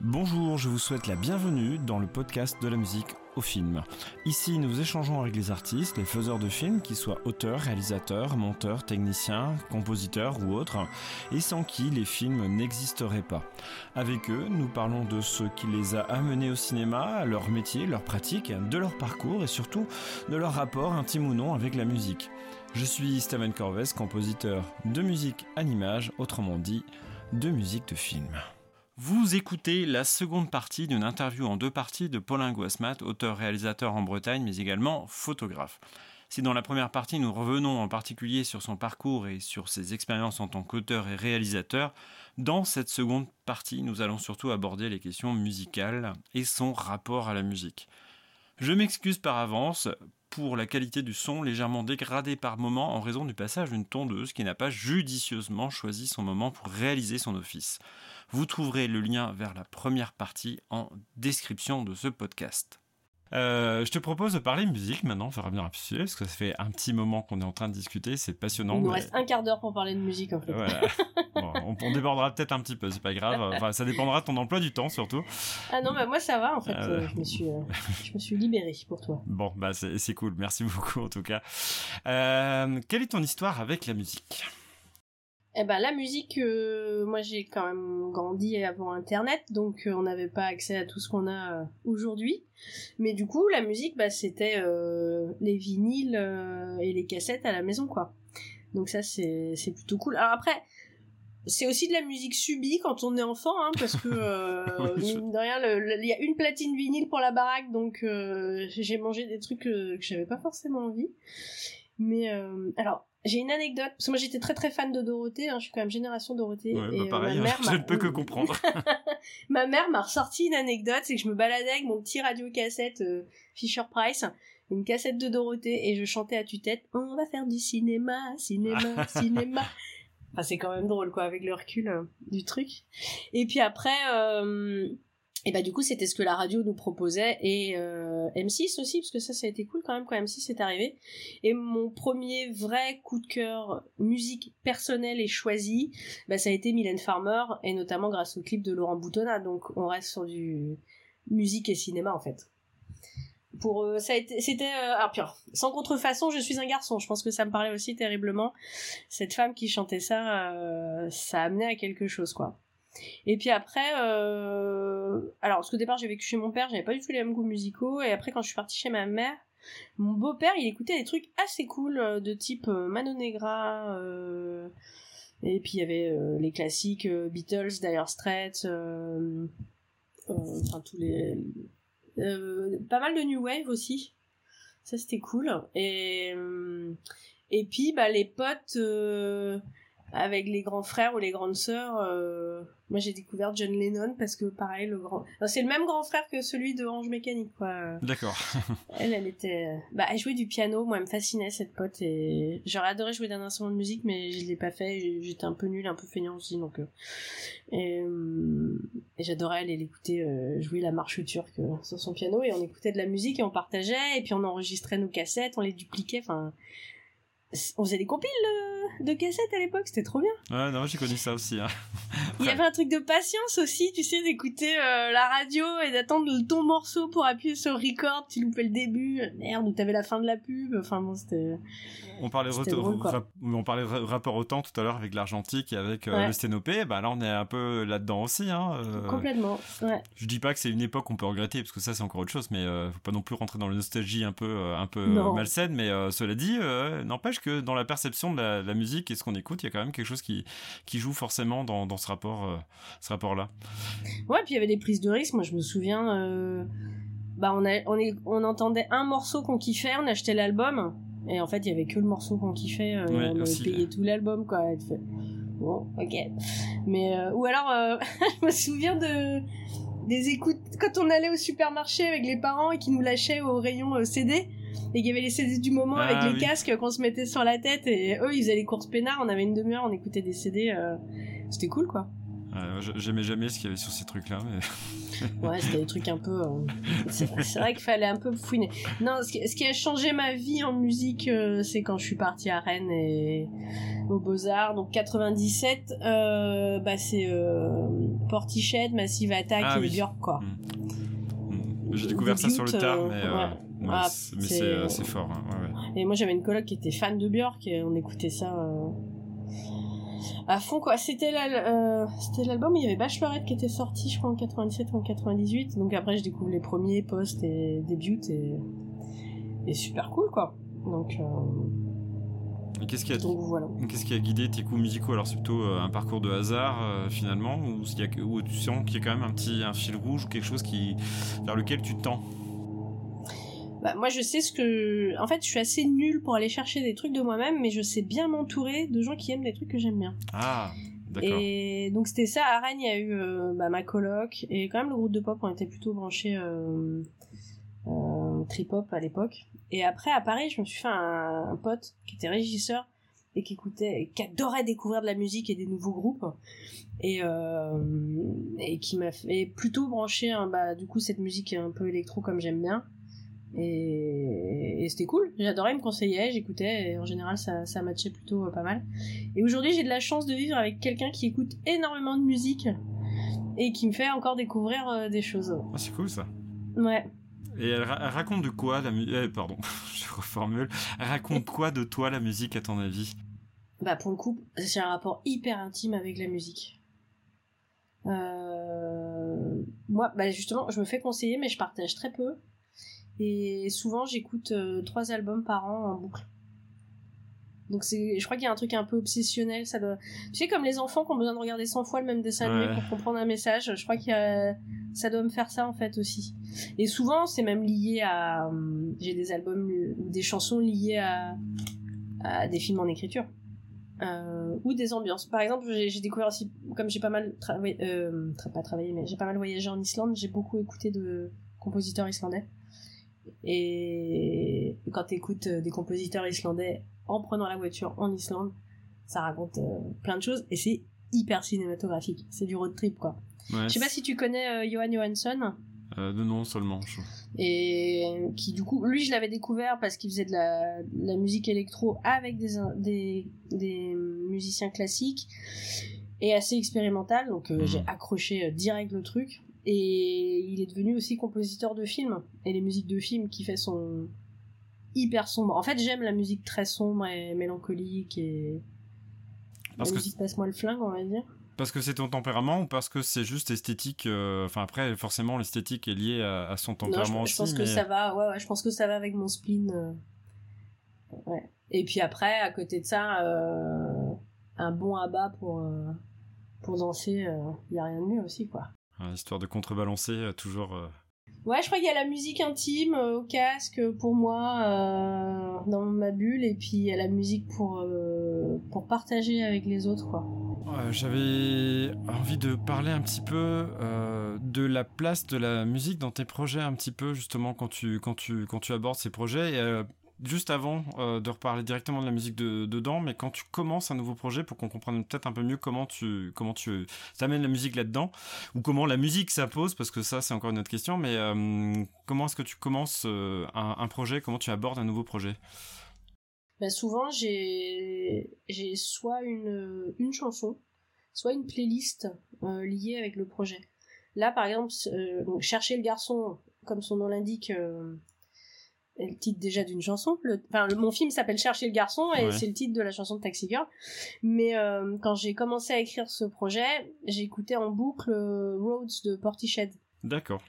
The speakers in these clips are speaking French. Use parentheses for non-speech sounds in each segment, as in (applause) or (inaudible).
Bonjour, je vous souhaite la bienvenue dans le podcast de la musique au film. Ici, nous échangeons avec les artistes, les faiseurs de films, qu'ils soient auteurs, réalisateurs, monteurs, techniciens, compositeurs ou autres, et sans qui les films n'existeraient pas. Avec eux, nous parlons de ce qui les a amenés au cinéma, leur métier, leur pratique, de leur parcours et surtout de leur rapport intime ou non avec la musique. Je suis Steven Corves, compositeur de musique en image, autrement dit, de musique de film. Vous écoutez la seconde partie d'une interview en deux parties de Paulin Guasmat, auteur-réalisateur en Bretagne, mais également photographe. Si dans la première partie nous revenons en particulier sur son parcours et sur ses expériences en tant qu'auteur et réalisateur, dans cette seconde partie nous allons surtout aborder les questions musicales et son rapport à la musique. Je m'excuse par avance pour la qualité du son légèrement dégradée par moment en raison du passage d'une tondeuse qui n'a pas judicieusement choisi son moment pour réaliser son office. Vous trouverez le lien vers la première partie en description de ce podcast. Euh, je te propose de parler musique maintenant, on fera bien un sujet, parce que ça fait un petit moment qu'on est en train de discuter, c'est passionnant. Il nous reste un quart d'heure pour parler de musique en fait. (laughs) on, débordera peut-être un petit peu, c'est pas grave. Enfin, ça dépendra de ton emploi du temps surtout. Ah non, bah moi ça va en fait, euh, je, me suis, euh, (laughs) je me suis libéré pour toi. Bon, bah c'est cool, merci beaucoup en tout cas. quelle est ton histoire avec la musique? Eh ben la musique, euh, moi j'ai quand même grandi avant Internet, donc euh, on n'avait pas accès à tout ce qu'on a euh, aujourd'hui. Mais du coup, la musique, bah, c'était les vinyles et les cassettes à la maison, quoi. Donc ça, c'est plutôt cool. Alors après, c'est aussi de la musique subie quand on est enfant, hein, parce que (laughs) rien, il y a une platine vinyle pour la baraque, donc j'ai mangé des trucs que, que j'avais pas forcément envie. Mais alors, j'ai une anecdote, parce que moi j'étais très très fan de Dorothée, hein, je suis quand même génération Dorothée. Ouais, et bah pareil, ma (laughs) je ne peux que (laughs) comprendre. (laughs) ma mère m'a ressorti une anecdote, c'est que je me baladais avec mon petit radio cassette euh, Fisher Price, une cassette de Dorothée, et je chantais à tue-tête On va faire du cinéma, cinéma, cinéma. Enfin, c'est quand même drôle, quoi, avec le recul euh, du truc. Et puis après, euh, et bah du coup c'était ce que la radio nous proposait et euh, M6 aussi parce que ça ça a été cool quand même quand M6 est arrivé. Et mon premier vrai coup de cœur musique personnelle et choisie bah ça a été Mylène Farmer et notamment grâce au clip de Laurent Boutonnat. Donc on reste sur du musique et cinéma en fait. Pour euh, ça c'était euh, ah pire. Sans contrefaçon je suis un garçon. Je pense que ça me parlait aussi terriblement. Cette femme qui chantait ça euh, ça amenait à quelque chose quoi et puis après, euh... alors parce qu'au départ j'ai vécu chez mon père, j'avais pas du tout les mêmes goûts musicaux, et après quand je suis partie chez ma mère, mon beau-père il écoutait des trucs assez cool euh, de type euh, Mano Negra, et puis il y avait les classiques Beatles, Dire Straits, enfin tous les, pas mal de new wave aussi, ça c'était cool, et et puis bah les potes avec les grands frères ou les grandes sœurs. Euh, moi, j'ai découvert John Lennon parce que, pareil, le grand. c'est le même grand frère que celui de Orange Mécanique, quoi. D'accord. (laughs) elle, elle était. Bah, elle jouait du piano. Moi, elle me fascinait cette pote et j'aurais adoré jouer d'un instrument de musique, mais je l'ai pas fait. J'étais un peu nulle, un peu feignant aussi, donc. Euh, et, euh, et j'adorais aller l'écouter jouer la marche turque sur son piano et on écoutait de la musique et on partageait et puis on enregistrait nos cassettes, on les dupliquait. Enfin, on faisait des compiles de cassettes à l'époque, c'était trop bien. Ouais, non, j'ai connu ça aussi. Hein. Il y avait un truc de patience aussi, tu sais, d'écouter euh, la radio et d'attendre ton morceau pour appuyer sur record, tu loupais le début, merde, ou t'avais la fin de la pub, enfin bon, c'était... On parlait, on parlait rapport au temps tout à l'heure avec l'argentique et avec euh, le sténopé, bah là on est un peu là-dedans aussi. Hein, euh. Complètement, ouais. Je dis pas que c'est une époque qu'on peut regretter, parce que ça c'est encore autre chose, mais faut pas non plus rentrer dans la nostalgie un peu, un peu malsaine, mais cela dit, n'empêche que dans la perception de la, la musique et ce qu'on écoute, il y a quand même quelque chose qui, qui joue forcément dans, dans ce rapport, euh, ce rapport-là. Ouais, puis il y avait des prises de risque. Moi, je me souviens, euh, bah, on, a, on, est, on entendait un morceau qu'on kiffait, on achetait l'album, et en fait, il y avait que le morceau qu'on kiffait, euh, on avait payé tout l'album, quoi. bon, ok. Mais, ou alors, (laughs) je me souviens de, des écoutes, quand on allait au supermarché avec les parents et qui nous lâchaient au rayon CD, et qu'il y avait les CD du moment avec ah les casques qu'on se mettait sur la tête et eux ils faisaient les courses peinards on avait une demi-heure on écoutait des CD euh, c'était cool quoi J'aimais jamais ce qu'il y avait sur ces trucs-là. Mais... (laughs) ouais, c'était des trucs un peu. Euh, c'est vrai qu'il fallait un peu fouiner. Non, ce qui, a changé ma vie en musique, euh, c'est quand je suis partie à Rennes et aux Beaux-Arts. Donc 97, euh, bah, c'est Portiched, Massive Attack ah et Björk, quoi. Mm. Mm. J'ai découvert ça sur le tard, mais, ah, c'est fort. Hein. Et moi, j'avais une coloc qui était fan de Björk et on écoutait ça à fond quoi. C'était euh, l'album il y avait Bachelorette qui était sorti, je crois en 97 ou en 98. Donc après je découvre les premiers posts et début et, et super cool quoi. Donc euh, qu'est-ce qui a voilà. qu'est-ce qui a guidé tes coups musicaux? Alors c'est plutôt euh, un parcours de hasard finalement ou, y a, ou tu sens qu'il y a quand même un petit un fil rouge ou quelque chose qui vers lequel tu tends? Bah, moi, je sais ce que. En fait, je suis assez nulle pour aller chercher des trucs de moi-même, mais je sais bien m'entourer de gens qui aiment des trucs que j'aime bien. Ah, d'accord. Et donc, c'était ça. À Rennes, il y a eu euh, bah, ma coloc, et quand même, le groupe de pop, on était plutôt branchés euh, euh, trip-hop à l'époque. Et après, à Paris, je me suis fait un, pote qui était régisseur et qui écoutait, qui adorait découvrir de la musique et des nouveaux groupes et et qui m'a fait plutôt brancher hein, bah du coup cette musique un peu électro comme j'aime bien et, c'était cool. J'adorais, il me conseillait, j'écoutais, et en général, ça, ça matchait plutôt euh, pas mal. Et aujourd'hui, j'ai de la chance de vivre avec quelqu'un qui écoute énormément de musique et qui me fait encore découvrir euh, des choses. Ah, c'est cool ça. Ouais. Et elle, raconte de quoi la musique eh, Pardon, (laughs) je reformule. Elle raconte quoi de toi la musique à ton avis? Bah pour le coup, c'est un rapport hyper intime avec la musique. Euh... Moi, bah justement, je me fais conseiller, mais je partage très peu. Et souvent, j'écoute euh, trois albums par an en boucle. Donc c'est, je crois qu'il y a un truc un peu obsessionnel. Ça doit, tu sais comme les enfants qui ont besoin de regarder 100 fois le même dessin animé pour comprendre un message. Je crois qu'il y a, ça doit me faire ça en fait aussi. Et souvent c'est même lié à, hum, j'ai des albums ou des chansons liées à, à des films en écriture. Euh, ou des ambiances. Par exemple, j'ai découvert aussi, comme j'ai pas mal travaillé, euh, pas travaillé, mais j'ai pas mal voyagé en Islande, j'ai beaucoup écouté de compositeurs islandais. Et quand tu écoutes euh, des compositeurs islandais en prenant la voiture en Islande, ça raconte euh, plein de choses et c'est hyper cinématographique. C'est du road trip quoi. je sais pas si tu connais euh, Johan Johansson. de nom seulement. Et qui du coup, lui je l'avais découvert parce qu'il faisait de la, musique électro avec des, des, des, musiciens classiques et assez expérimental. Donc mhm. j'ai accroché direct le truc. Et il est devenu aussi compositeur de films. Et les musiques de films qu'il fait sont hyper sombres. En fait, j'aime la musique très sombre et mélancolique et. Parce la musique passe-moi le flingue, on va dire. Parce que c'est ton tempérament ou parce que c'est juste esthétique euh, Enfin, après, forcément, l'esthétique est liée à, son tempérament je, je pense que ça va, ouais, ouais, je pense que ça va avec mon spleen. Euh. Ouais. Et puis après, à côté de ça, euh, un bon abat pour, pour danser, il n'y a rien de mieux aussi, quoi. Histoire de contrebalancer, euh, toujours. Euh. Ouais, je crois qu'il y a la musique intime euh, au casque pour moi dans ma bulle et puis il y a la musique pour pour partager avec les autres quoi. J'avais envie de parler un petit peu de la place de la musique dans tes projets un petit peu justement quand tu quand tu quand tu abordes ces projets. Et, juste avant euh, de reparler directement de la musique de, dedans, mais quand tu commences un nouveau projet, pour qu'on comprenne peut-être un peu mieux comment tu comment tu amènes la musique là-dedans, ou comment la musique s'impose, parce que ça c'est encore une autre question, mais euh, comment est-ce que tu commences euh, un, projet, comment tu abordes un nouveau projet? Ben souvent j'ai j'ai soit une, une chanson, soit une playlist liée avec le projet. Là par exemple, chercher le garçon, comme son nom l'indique le titre déjà d'une chanson. Le, enfin, mon film s'appelle Chercher le garçon et c'est le titre de la chanson de Taxi Girl. Mais euh, quand j'ai commencé à écrire ce projet, écouté en boucle euh, Roads de Portiched. D'accord.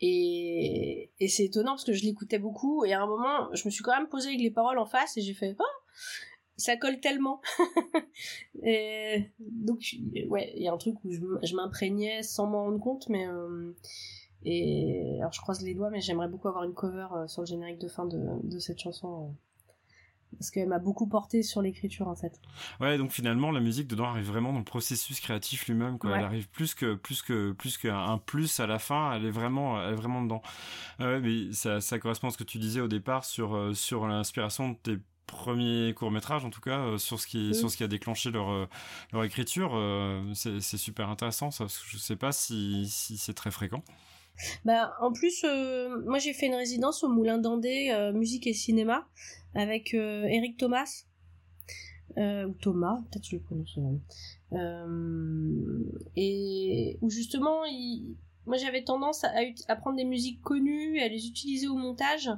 Et, et c'est étonnant parce que je l'écoutais beaucoup et à un moment, je me suis quand même posé avec les paroles en face et j'ai fait oh ça colle tellement. (laughs) et donc ouais, il y a un truc où je, m'imprégnais sans m'en rendre compte, mais euh, et alors je croise les doigts, mais j'aimerais beaucoup avoir une cover euh, sur le générique de fin de, de cette chanson. Euh, parce qu'elle m'a beaucoup porté sur l'écriture en fait. Ouais, donc finalement la musique dedans arrive vraiment dans le processus créatif lui-même quoi. Elle arrive plus que plus que plus qu'un plus à la fin, elle est vraiment elle est vraiment dedans. Ouais, mais ça, ça correspond à ce que tu disais au départ sur euh, sur l'inspiration de tes premier court métrage en tout cas sur ce qui sur ce qui a déclenché leur leur écriture c'est super intéressant ça parce que je sais pas si, si c'est très fréquent bah, en plus, moi j'ai fait une résidence au Moulin d'Andé, musique et cinéma, avec Eric Thomas, ou Thomas, peut-être je le prononce. et où justement, moi, j'avais tendance à, prendre des musiques connues, à les utiliser au montage.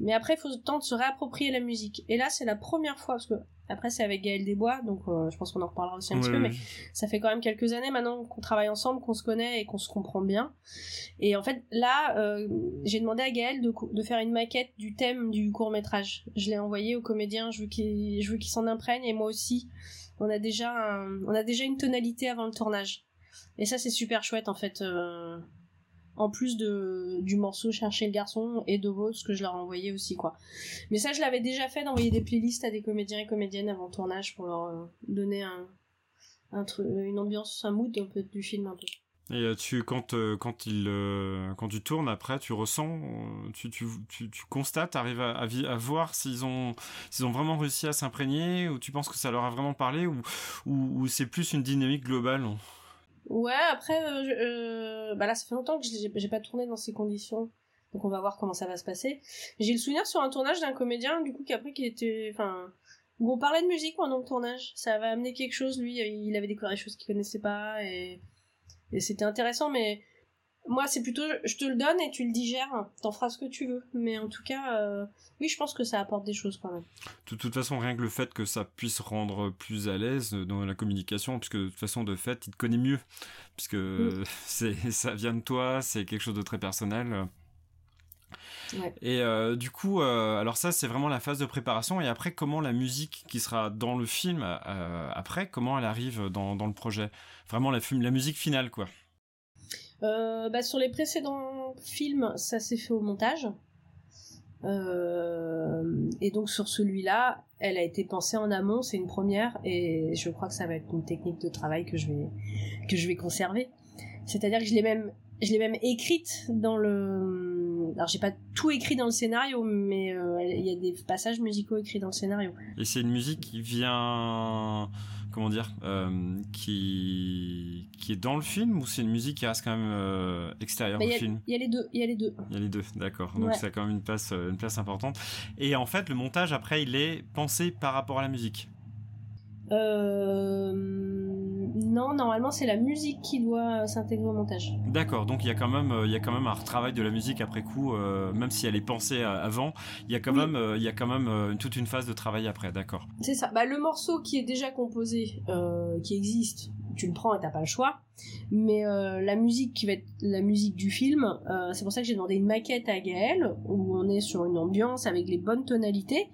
Mais après, il faut le temps de se réapproprier la musique. Et là, c'est la première fois, parce que après, c'est avec Gaël Desbois, donc euh, je pense qu'on en reparlera aussi un petit peu, mais ça fait quand même quelques années maintenant qu'on travaille ensemble, qu'on se connaît et qu'on se comprend bien. Et en fait, là, euh, j'ai demandé à Gaël de, de, faire une maquette du thème du court métrage. Je l'ai envoyé au comédien, je veux qu'il s'en imprègne, et moi aussi. On a déjà on a déjà une tonalité avant le tournage. Et ça, c'est super chouette en fait. Euh, en plus de du morceau Chercher le garçon et de Rose que je leur ai envoyé aussi quoi. Mais ça, je l'avais déjà fait d'envoyer des playlists à des comédiens et comédiennes avant tournage pour leur euh, donner un, un une ambiance, un mood un peu du film un peu. Et euh, tu quand quand il quand tu tournes après, tu ressens, tu tu, tu, tu constates, arrives à, à, voir s'ils ont s'ils ont vraiment réussi à s'imprégner ou tu penses que ça leur a vraiment parlé ou ou, ou c'est plus une dynamique globale. Ouais, après, euh, euh, bah là, ça fait longtemps que j'ai pas tourné dans ces conditions. Donc on va voir comment ça va se passer. J'ai le souvenir sur un tournage d'un comédien, du coup, qui après, qui était, enfin, où on parlait de musique pendant le tournage. Ça va amener quelque chose, lui, il avait découvert des choses qu'il connaissait pas, et, et c'était intéressant, mais moi, c'est plutôt, je te le donne et tu le digères, t'en feras ce que tu veux. Mais en tout cas, euh, oui, je pense que ça apporte des choses quand même. De toute façon, rien que le fait que ça puisse rendre plus à l'aise dans la communication, puisque de toute façon, de fait, il te connaît mieux, puisque mm. (laughs) c'est, ça vient de toi, c'est quelque chose de très personnel. Et euh, du coup, euh, alors ça, c'est vraiment la phase de préparation. Et après, comment la musique qui sera dans le film, après, comment elle arrive dans, dans le projet? Vraiment la, la musique finale, quoi. Euh, bah, sur les précédents films, ça s'est fait au montage. Euh, et donc sur celui-là, elle a été pensée en amont, c'est une première, et je crois que ça va être une technique de travail que je vais que je vais conserver. C'est-à-dire que je l'ai même je l'ai même écrite dans le. Alors j'ai pas tout écrit dans le scénario, mais euh, il y a des passages musicaux écrits dans le scénario. Et c'est une musique qui vient comment dire, euh, qui, qui est dans le film ou c'est une musique qui reste quand même euh, extérieure au film? Il y a les deux. Il y a les deux. Il y a les deux, d'accord. Donc ça a quand même une place, euh, une place importante. Et en fait, le montage après, il est pensé par rapport à la musique? Euh, non, normalement c'est la musique qui doit s'intégrer au montage. D'accord, donc il y a quand même, il y a quand même un retravail de la musique après coup, euh, même si elle est pensée avant, il y a quand même, euh, il y a quand même toute une phase de travail après, d'accord. C'est ça. Bah, le morceau qui est déjà composé, qui existe, tu le prends et t'as pas le choix. Mais euh, la musique qui va être la musique du film, euh, c'est pour ça que j'ai demandé une maquette à Gaël où on est sur une ambiance avec les bonnes tonalités.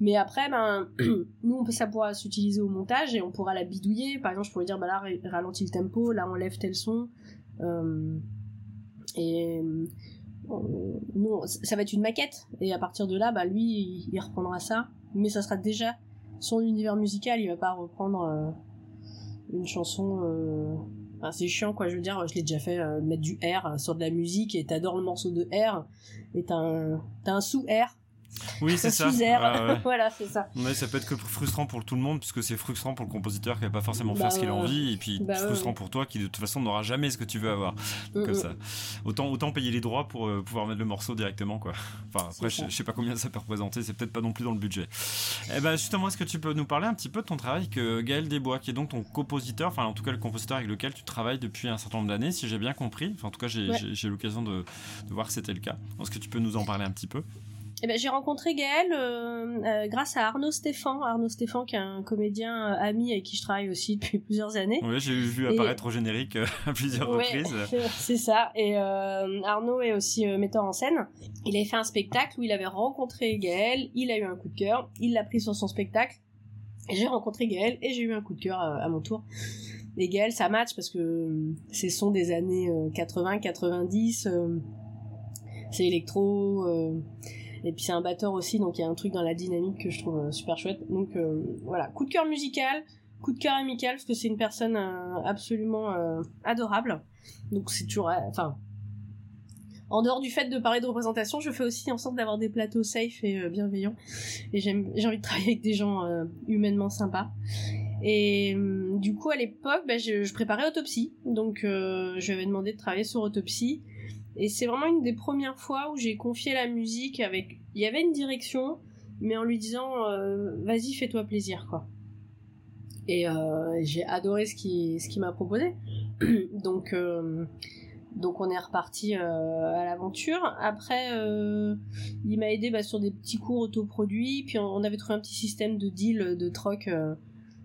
Mais après, ben (clears throat) nous ça pourra s'utiliser au montage et on pourra la bidouiller. Par exemple, je pourrais dire bah là ralentis le tempo, là enlève tel son. Euh, et nous, ça va être une maquette et à partir de là, bah lui, il reprendra ça. Mais ça sera déjà son univers musical. Il va pas reprendre une chanson. Euh, c'est chiant quoi, je veux dire, je l'ai déjà fait euh, mettre du R sur de la musique et t'adores le morceau de R et t'as un, un sous-R oui, c'est ça. (laughs) voilà, c'est ça. Ouais, ça peut être que frustrant pour tout le monde, puisque c'est frustrant pour le compositeur qui n'a pas forcément bah, ce qu'il a envie, et puis bah, frustrant pour toi qui de toute façon n'aura jamais ce que tu veux avoir. Mm, mm. ça. Autant, autant payer les droits pour euh, pouvoir mettre le morceau directement, quoi. Enfin, après, je, sais pas combien ça peut représenter, c'est peut-être pas non plus dans le budget. Eh ben, justement, est-ce que tu peux nous parler un petit peu de ton travail que Gaël Desbois, qui est donc ton compositeur, enfin, en tout cas, le compositeur avec lequel tu travailles depuis un certain nombre d'années, si j'ai bien compris. Enfin, en tout cas, j'ai l'occasion de, de voir que c'était le cas. Est-ce que tu peux nous en parler un petit peu? Eh ben, j'ai rencontré Gaël euh, euh, grâce à Arnaud Stéphane. Arnaud Stéphane, qui est un comédien euh, ami avec qui je travaille aussi depuis (laughs) plusieurs années. Oui, j'ai vu apparaître au générique (laughs) à plusieurs reprises. (laughs) C'est ça. Et Arnaud est aussi metteur en scène. Il avait fait un spectacle où il avait rencontré Gaël. Il a eu un coup de cœur. Il l'a pris sur son spectacle. J'ai rencontré Gaël et j'ai eu un coup de cœur à, mon tour. Et Gaël, ça match parce que c'est son des années 80-90. c'est électro et puis c'est un batteur aussi, donc il y a un truc dans la dynamique que je trouve euh, super chouette. Donc euh, voilà, coup de cœur musical, coup de cœur amical, parce que c'est une personne euh, absolument adorable. Donc c'est toujours... Enfin... en dehors du fait de parler de représentation, je fais aussi en sorte d'avoir des plateaux safe et bienveillants. Et j'ai envie de travailler avec des gens euh, humainement sympas. Et hum, du coup, à l'époque, bah, je, préparais Autopsie. Donc, je lui avais demandé de travailler sur Autopsie. Et c'est vraiment une des premières fois où j'ai confié la musique avec... Il y avait une direction, mais en lui disant, vas-y, fais-toi plaisir, quoi. Et j'ai adoré ce qu'il ce qu'il m'a proposé. (clears throat) donc donc on est reparti euh, à l'aventure. Après, euh, il m'a aidé bah, sur des petits cours autoproduits. Puis on, avait trouvé un petit système de deal, de troc. Euh,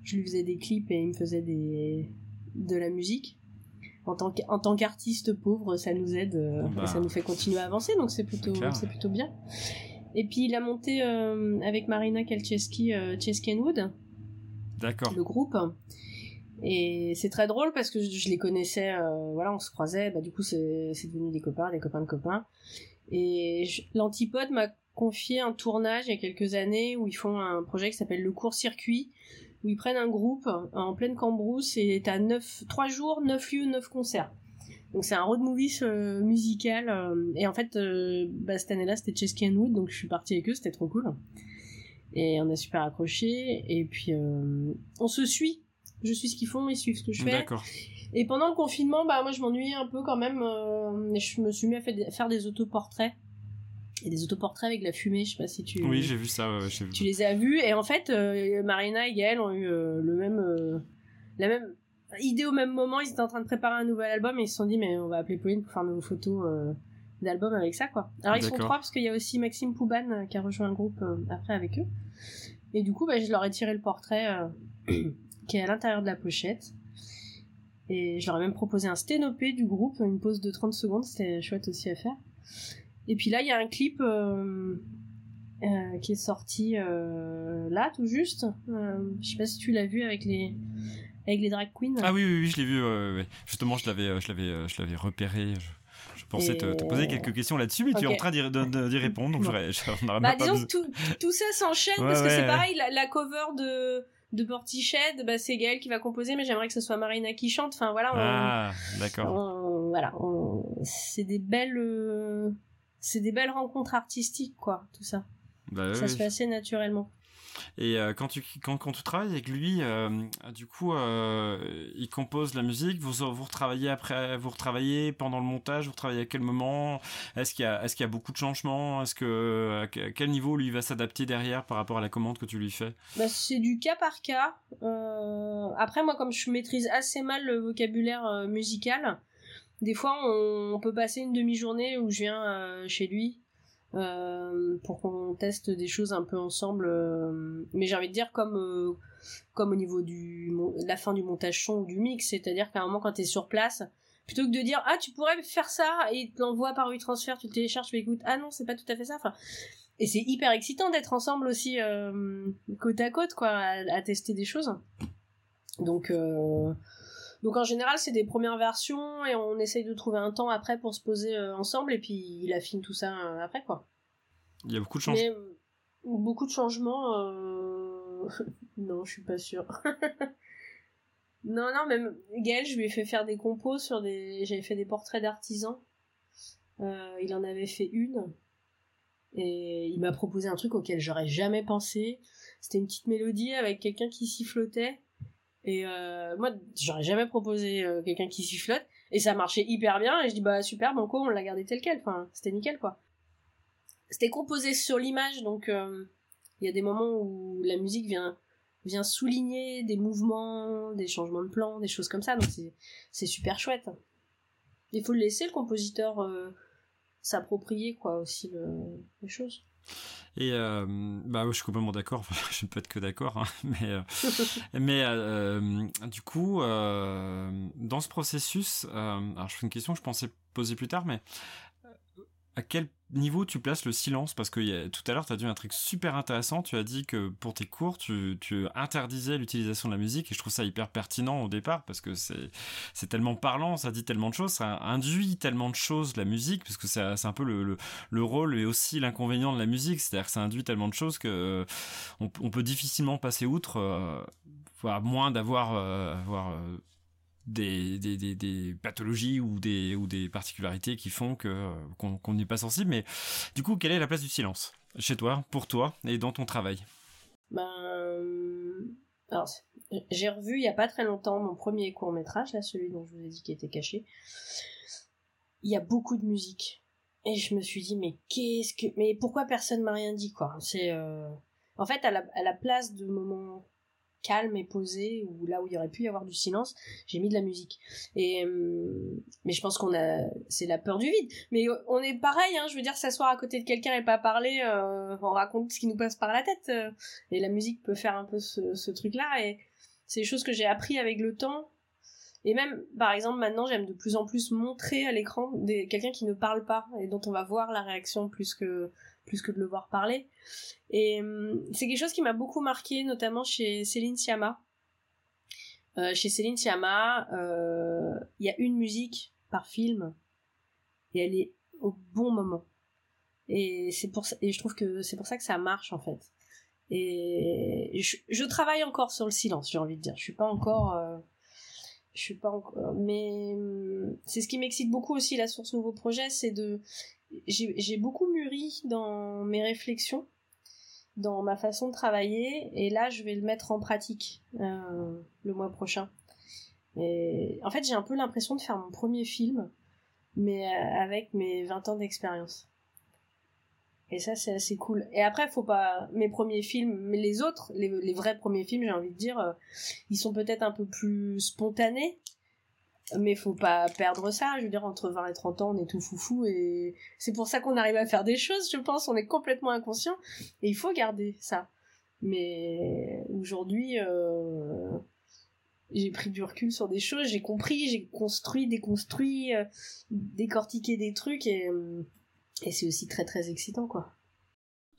je lui faisais des clips et il me faisait des de la musique. En tant qu'artiste pauvre, ça nous aide, bah. ça nous fait continuer à avancer. Donc c'est plutôt c'est plutôt bien. Et puis il a monté avec Marina Kalcheski, Chesky Wood. D'accord. Le groupe. Et c'est très drôle parce que je, les connaissais, euh, voilà, on se croisait, bah du coup c'est devenu des copains, des copains de copains. Et l'Antipode m'a confié un tournage il y a quelques années où ils font un projet qui s'appelle le court circuit, où ils prennent un groupe en pleine cambrousse et t'as neuf, trois jours, neuf lieux, neuf concerts. Donc c'est un road movie euh, musical. Euh, et en fait, bah, cette année-là c'était Chesky Wood, donc je suis partie avec eux, c'était trop cool. Et on a super accroché. Et puis on se suit je suis ce qu'ils font, ils suivent ce que je fais. D'accord. Et pendant le confinement, bah moi je m'ennuyais un peu quand même. Euh, je me suis mis à faire des autoportraits. Et des autoportraits avec de la fumée, je sais pas si tu. Oui, j'ai vu ça. Tu les as vus et en fait, euh, Marina et Gaël ont eu euh, le même, la même idée au même moment. Ils étaient en train de préparer un nouvel album et ils se sont dit mais on va appeler Pauline pour faire nos photos d'album avec ça quoi. Alors ils sont trois parce qu'il y a aussi Maxime Pouban qui a rejoint le groupe après avec eux. Et du coup, bah, je leur ai tiré le portrait qui est à l'intérieur de la pochette. Et je leur ai même proposé un sténopé du groupe, une pause de 30 secondes, c'était chouette aussi à faire. Et puis là, il y a un clip euh, euh, qui est sorti euh, là, tout juste. je sais pas si tu l'as vu avec les avec les drag queens. Ah oui, oui, oui je l'ai vu. Justement, je l'avais, je l'avais, je l'avais repéré. Je... pensais te, poser quelques questions là-dessus, mais tu es en train d'y répondre, donc bon. bah, disons que tout, tout ça s'enchaîne parce que c'est pareil, la, cover de, de Portiched, bah, c'est Gaël qui va composer, mais j'aimerais que ce soit Marina qui chante. Enfin voilà. ah, d'accord. Voilà, c'est des belles, c'est des belles rencontres artistiques, quoi, tout ça. Bah ça se fait assez naturellement. Et euh, quand, tu, quand, quand, tu travailles avec lui, euh, du coup, euh, il compose la musique, vous, vous retravaillez après, vous retravaillez pendant le montage, vous retravaillez à quel moment? Est-ce qu'il y, a, est qu'il y a beaucoup de changements? Est-ce que, à quel niveau lui va s'adapter derrière par rapport à la commande que tu lui fais? Bah, C'est du cas par cas. après, moi, comme je maîtrise assez mal le vocabulaire musical, des fois, on, peut passer une demi-journée où je viens chez lui euh, pour qu'on teste des choses un peu ensemble. Euh, mais j'ai envie de dire comme euh, au niveau du la fin du montage son ou du mix, c'est-à-dire qu'à un moment quand t'es sur place, plutôt que de dire ah tu pourrais faire ça et tu l'envoies par transfert tu le télécharges, tu l'écoutes, ah non c'est pas tout à fait ça. Enfin, et c'est hyper excitant d'être ensemble aussi côte à côte quoi, à, tester des choses. Donc donc en général, c'est des premières versions et on essaye de trouver un temps après pour se poser euh, ensemble et puis il affine tout ça euh, après quoi. Il y a beaucoup de changements. Euh, beaucoup de changements. (laughs) non, je suis pas sûre. (laughs) non, non, même Gaël, je lui ai fait faire des compos sur des. J'avais fait des portraits d'artisans. il en avait fait une. Et il m'a proposé un truc auquel j'aurais jamais pensé. C'était une petite mélodie avec quelqu'un qui sifflotait. Et euh, moi, j'aurais jamais proposé euh, quelqu'un qui sifflote. Et ça marchait hyper bien. Et je dis, bah super, banco, on l'a gardé tel quel. Enfin, c'était nickel, quoi. C'était composé sur l'image, donc euh, il y a des moments où la musique vient vient souligner des mouvements, des changements de plan, des choses comme ça. Donc c'est super chouette. Il faut le laisser le compositeur s'approprier quoi aussi les choses. Et euh, bah, je suis complètement d'accord. (laughs) je ne peux être que d'accord, hein. (laughs) mais euh, mais euh, du coup, dans ce processus, alors je fais une question que je pensais poser plus tard, mais à quel niveau tu places le silence Parce que tout à l'heure, tu as dit un truc super intéressant. Tu as dit que pour tes cours, tu, interdisais l'utilisation de la musique. Et je trouve ça hyper pertinent au départ parce que c'est tellement parlant, ça dit tellement de choses, ça induit tellement de choses, la musique, parce que c'est un peu le, rôle et aussi l'inconvénient de la musique. C'est-à-dire que ça induit tellement de choses que euh, on, peut difficilement passer outre, euh, voire moins d'avoir. Euh, des, des, des, pathologies ou des, ou des particularités qui font que qu'on n'est pas sensible. Mais du coup, quelle est la place du silence chez toi, pour toi et dans ton travail? Ben, alors, j'ai revu il y a pas très longtemps mon premier court métrage, là, celui dont je vous ai dit qui était caché. Il y a beaucoup de musique. Et je me suis dit, mais qu'est-ce que. Mais pourquoi personne m'a rien dit, quoi? C'est. Euh, en fait, à la, à la place de moments calme et posé ou là où il y aurait pu y avoir du silence j'ai mis de la musique. Et hum, mais je pense qu'on a c'est la peur du vide. Mais on est pareil hein je veux dire s'asseoir à côté de quelqu'un et pas parler euh, on raconte ce qui nous passe par la tête euh, et la musique peut faire un peu ce, ce truc là et c'est des choses que j'ai appris avec le temps. Et même, par exemple, maintenant, j'aime de plus en plus montrer à l'écran quelqu'un qui ne parle pas et dont on va voir la réaction plus que plus que de le voir parler. Et hum, c'est quelque chose qui m'a beaucoup marqué, notamment chez Céline Sciamma. Euh, chez Céline Sciamma, euh, il y a une musique par film et elle est au bon moment. Et c'est pour ça, et je trouve que c'est pour ça que ça marche en fait. Et je, travaille encore sur le silence, j'ai envie de dire. Je suis pas encore euh, je suis pas encore mais hum, c'est ce qui m'excite beaucoup aussi la source nouveau projet c'est de j'ai beaucoup mûri dans mes réflexions dans ma façon de travailler et là je vais le mettre en pratique euh, le mois prochain. Et en fait j'ai un peu l'impression de faire mon premier film mais euh, avec mes 20 ans d'expérience et ça, c'est assez cool. Et après, faut pas. Mes premiers films, mais les autres, les, vrais premiers films, j'ai envie de dire, euh, ils sont peut-être un peu plus spontanés. Mais faut pas perdre ça. Je veux dire, entre 20 et 30 ans, on est tout foufou. Et c'est pour ça qu'on arrive à faire des choses, je pense. On est complètement inconscient. Et il faut garder ça. Mais aujourd'hui, euh, j'ai pris du recul sur des choses, j'ai compris, j'ai construit, déconstruit, euh, décortiqué des trucs. Et et c'est aussi très très excitant, quoi.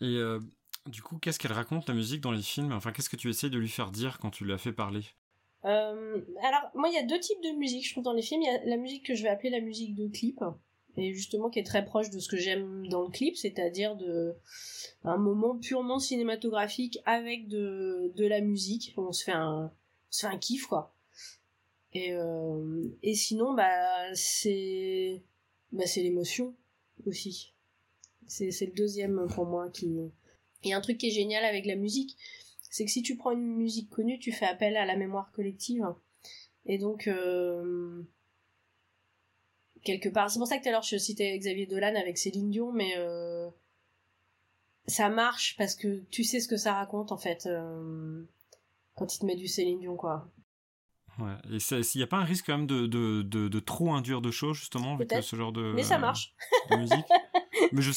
Et euh, du coup, qu'est-ce qu'elle raconte la musique dans les films? Enfin, qu'est-ce que tu essayes de lui faire dire quand tu l'as fait parler? Euh, Alors, moi, il y a deux types de musique, je trouve, dans les films. Il y a la musique que je vais appeler la musique de clip, et justement qui est très proche de ce que j'aime dans le clip, c'est-à-dire de un moment purement cinématographique avec de, de la musique. On se fait un, on se fait un kiff, quoi. Et, euh, et sinon, bah, c'est bah, c'est l'émotion aussi. C'est le deuxième pour moi qui. A un truc qui est génial avec la musique, c'est que si tu prends une musique connue, tu fais appel à la mémoire collective. Et donc, euh, quelque part, c'est pour ça que tout à l'heure je citais Xavier Dolan avec Céline Dion, mais euh, ça marche parce que tu sais ce que ça raconte en fait euh, quand il te met du Céline Dion, quoi. Ouais. Et s'il n'y a pas un risque quand même de, de, de, trop induire de choses, justement, avec ce genre de, Mais ça marche. de musique (laughs) Mais je,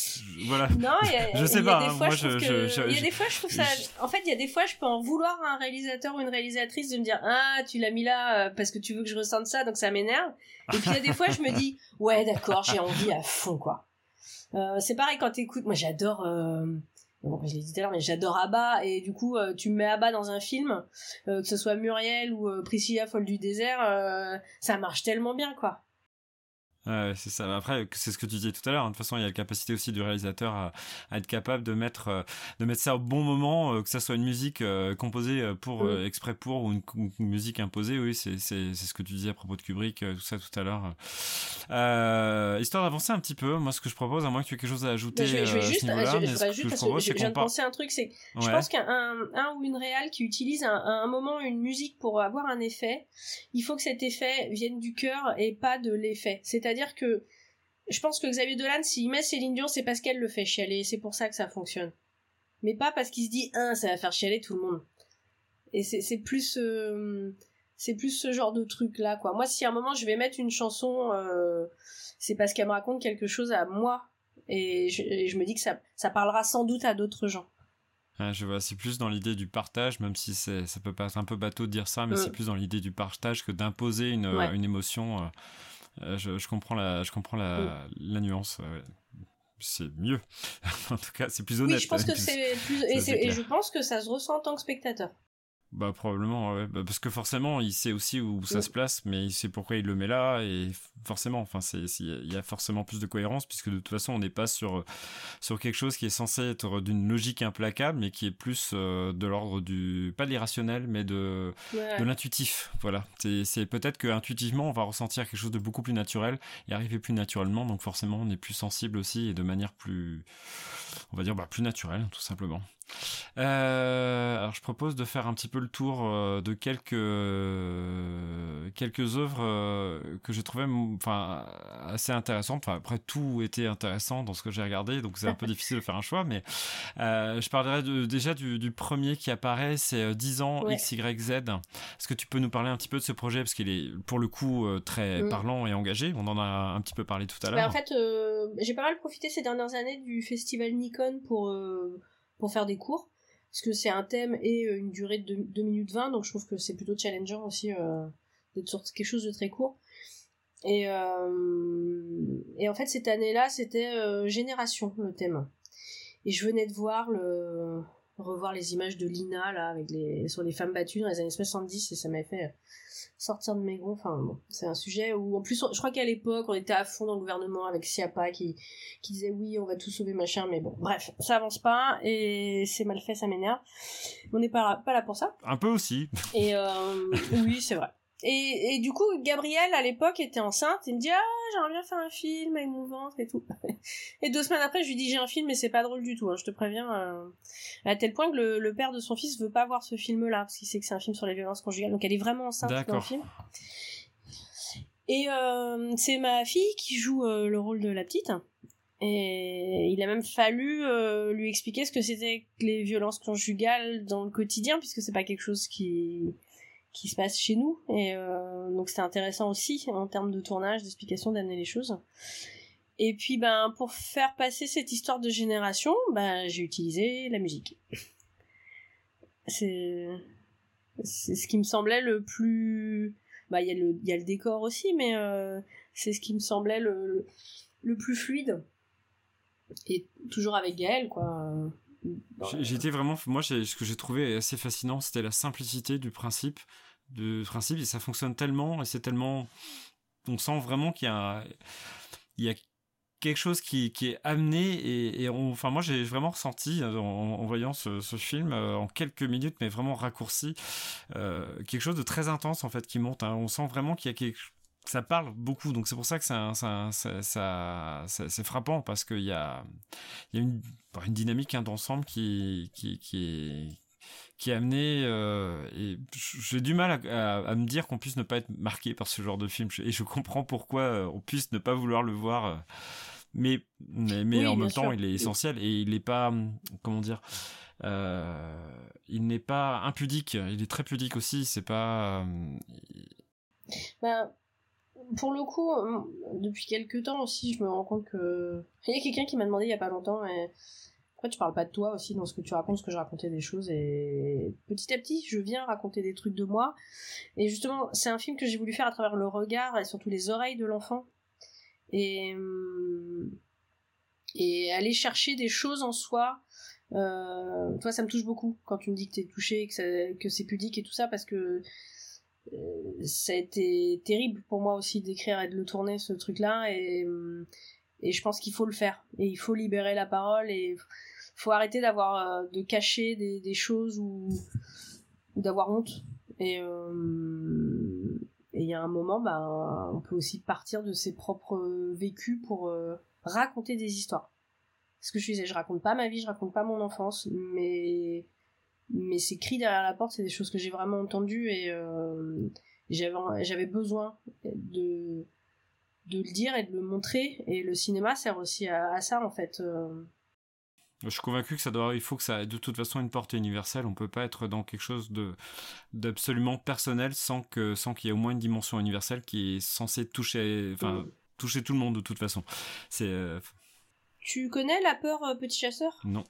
voilà. Non, y a, (laughs) je sais pas. Moi, je, il y a des fois, je trouve ça. En fait, il y a des fois, je peux en vouloir à un réalisateur ou une réalisatrice de me dire Ah, tu l'as mis là euh, parce que tu veux que je ressente ça, donc ça m'énerve. Et puis, il y a des fois, je me dis Ouais, d'accord, j'ai envie à fond, quoi. Euh, c'est pareil quand t'écoutes. Moi, j'adore. Euh, bon, je l'ai dit tout à l'heure, mais j'adore Abba, et du coup, euh, tu me mets Abba dans un film, euh, que ce soit Muriel ou euh, Priscilla folle du désert, ça marche tellement bien, quoi. C'est ça. Après, c'est ce que tu disais tout à l'heure. Hein. De toute façon, il y a la capacité aussi du réalisateur à, être capable de mettre, euh, de mettre ça au bon moment, euh, que ça soit une musique euh, composée pour mm. exprès pour ou une, musique imposée. Oui, c'est c'est ce que tu disais à propos de Kubrick, tout ça tout à l'heure. histoire d'avancer un petit peu, moi, ce que je propose, à moins que tu aies quelque chose à ajouter. je, vais juste, je, juste parce que je viens de penser un truc, c'est, je pense qu'un un ou une réal qui utilise à un, un moment une musique pour avoir un effet, il faut que cet effet vienne du cœur et pas de l'effet. C'est-à-dire dire que je pense que Xavier Dolan, s'il met Céline Dion, c'est parce qu'elle le fait chialer, c'est pour ça que ça fonctionne. Mais pas parce qu'il se dit, hein, ça va faire chialer tout le monde. Et c'est plus, euh, c'est plus ce genre de truc là, quoi. Moi, si à un moment je vais mettre une chanson, euh, c'est parce qu'elle me raconte quelque chose à moi. Et je, me dis que ça, ça parlera sans doute à d'autres gens. je vois, c'est plus dans l'idée du partage, même si ça peut paraître un peu bateau de dire ça, mais mm. c'est plus dans l'idée du partage que d'imposer une, une émotion. Euh, je, comprends la, je comprends la, la nuance. c'est mieux. (laughs) en tout cas, c'est plus honnête. Oui, je pense que (laughs) c'est plus. Et, je pense que ça se ressent en tant que spectateur. Bah probablement, ouais. Bah, parce que forcément, il sait aussi où ça se place, mais il sait pourquoi il le met là, et forcément, enfin, c'est, il y a forcément plus de cohérence, puisque de toute façon, on n'est pas sur sur quelque chose qui est censé être d'une logique implacable, mais qui est plus euh, de l'ordre du pas de l'irrationnel, mais de de l'intuitif. Voilà, c'est, c'est peut-être que intuitivement, on va ressentir quelque chose de beaucoup plus naturel et arriver plus naturellement, donc forcément, on est plus sensible aussi et de manière plus, on va dire, bah, plus naturelle, tout simplement. Euh, alors je propose de faire un petit peu le tour euh, de quelques quelques œuvres euh, que j'ai trouvé enfin assez intéressantes. Enfin après tout était intéressant dans ce que j'ai regardé, donc c'est un peu (laughs) difficile de faire un choix. Mais je parlerai déjà du, premier qui apparaît, c'est 10 ans XYZ. Est-ce que tu peux nous parler un petit peu de ce projet? Parce qu'il est pour le coup très mm. parlant et engagé. On en a un petit peu parlé tout à bah, l'heure. en fait, j'ai pas mal profité ces dernières années du festival Nikon pour pour faire des cours. Parce que c'est un thème et euh, une durée de 2 minutes 20 donc je trouve que c'est plutôt challengeant aussi euh, d'être sur quelque chose de très court. Et euh, et en fait cette année-là c'était génération le thème. Et je venais de voir le revoir les images de Lina là avec les sur les femmes battues dans les années 70 et ça m'a fait sortir de mes gonds. Enfin bon c'est un sujet où en plus je crois qu'à l'époque on était à fond dans le gouvernement avec Siapa qui qui disait oui on va tout sauver machin mais bon bref ça avance pas et c'est mal fait ça m'énerve. On n'est pas là, pas là pour ça. Un peu aussi. Et euh, oui c'est vrai et, et du coup, Gabrielle, à l'époque, était enceinte. Il me dit, ah, j'aimerais bien faire un film avec mon ventre et tout. (laughs) et deux semaines après, je lui dis, j'ai un film, mais c'est pas drôle du tout, hein, je te préviens. Euh, à tel point que le, le, père de son fils veut pas voir ce film-là, parce qu'il sait que c'est un film sur les violences conjugales. Donc elle est vraiment enceinte dans le film. Et euh, c'est ma fille qui joue euh, le rôle de la petite. Et il a même fallu lui expliquer ce que c'était que les violences conjugales dans le quotidien, puisque c'est pas quelque chose qui qui se passe chez nous. Et euh, donc c'était intéressant aussi en termes de tournage, d'explication, d'amener les choses. Et puis ben pour faire passer cette histoire de génération, ben j'ai utilisé la musique. C'est c'est ce qui me semblait le plus bah il y a le y a le décor aussi mais euh, c'est ce qui me semblait le le plus fluide et toujours avec Gaël quoi J'étais vraiment, moi, ce que j'ai trouvé assez fascinant, c'était la simplicité du principe, du principe, et ça fonctionne tellement, et c'est tellement, on sent vraiment qu'il y a, il y a quelque chose qui, qui est amené, et, et enfin, moi, j'ai vraiment ressenti en, en voyant ce, ce, film euh, en quelques minutes, mais vraiment raccourci, euh, quelque chose de très intense en fait qui monte. Hein. On sent vraiment qu'il y a quelque ça parle beaucoup, donc c'est pour ça que ça, ça, ça, c'est frappant parce qu'il y a, il y a une, une dynamique hein, d'ensemble qui, qui, qui est qui euh, et j'ai du mal à, à, me dire qu'on puisse ne pas être marqué par ce genre de film. Et je comprends pourquoi euh, on puisse ne pas vouloir le voir euh, mais en même temps il est essentiel et il n'est pas comment dire euh, il n'est pas impudique. Il est très pudique aussi. C'est pas ben, pour le coup, euh, depuis quelques temps aussi, je me rends compte que il y a quelqu'un qui m'a demandé il y a pas longtemps, et pourquoi tu parles pas de toi aussi dans ce que tu racontes, ce que je racontais des choses, et petit à petit, je viens raconter des trucs de moi. Et justement, c'est un film que j'ai voulu faire à travers le regard et surtout les oreilles de l'enfant, et euh, et aller chercher des choses en soi. Euh, toi, ça me touche beaucoup quand tu me dis que t'es touché, que, que c'est pudique et tout ça, parce que ça a été terrible pour moi aussi d'écrire et de le tourner ce truc là et euh, et je pense qu'il faut le faire. Et il faut libérer la parole et faut arrêter d'avoir euh, de cacher des, choses ou, d'avoir honte. Et et il y a un moment bah on peut aussi partir de ses propres vécus pour raconter des histoires. Ce que je disais je raconte pas ma vie je raconte pas mon enfance mais mais ces cris derrière la porte, c'est des choses que j'ai vraiment entendues et euh, j'avais besoin de de le dire et de le montrer. Et le cinéma sert aussi à, ça en fait. Euh. Je suis convaincu que ça doit, il faut que ça ait de toute façon une portée universelle. On peut pas être dans quelque chose de d'absolument personnel sans que sans qu'il y ait au moins une dimension universelle qui est censée toucher, enfin mm. toucher tout le monde de toute façon. C'est. Euh, tu connais la peur petit chasseur? Non.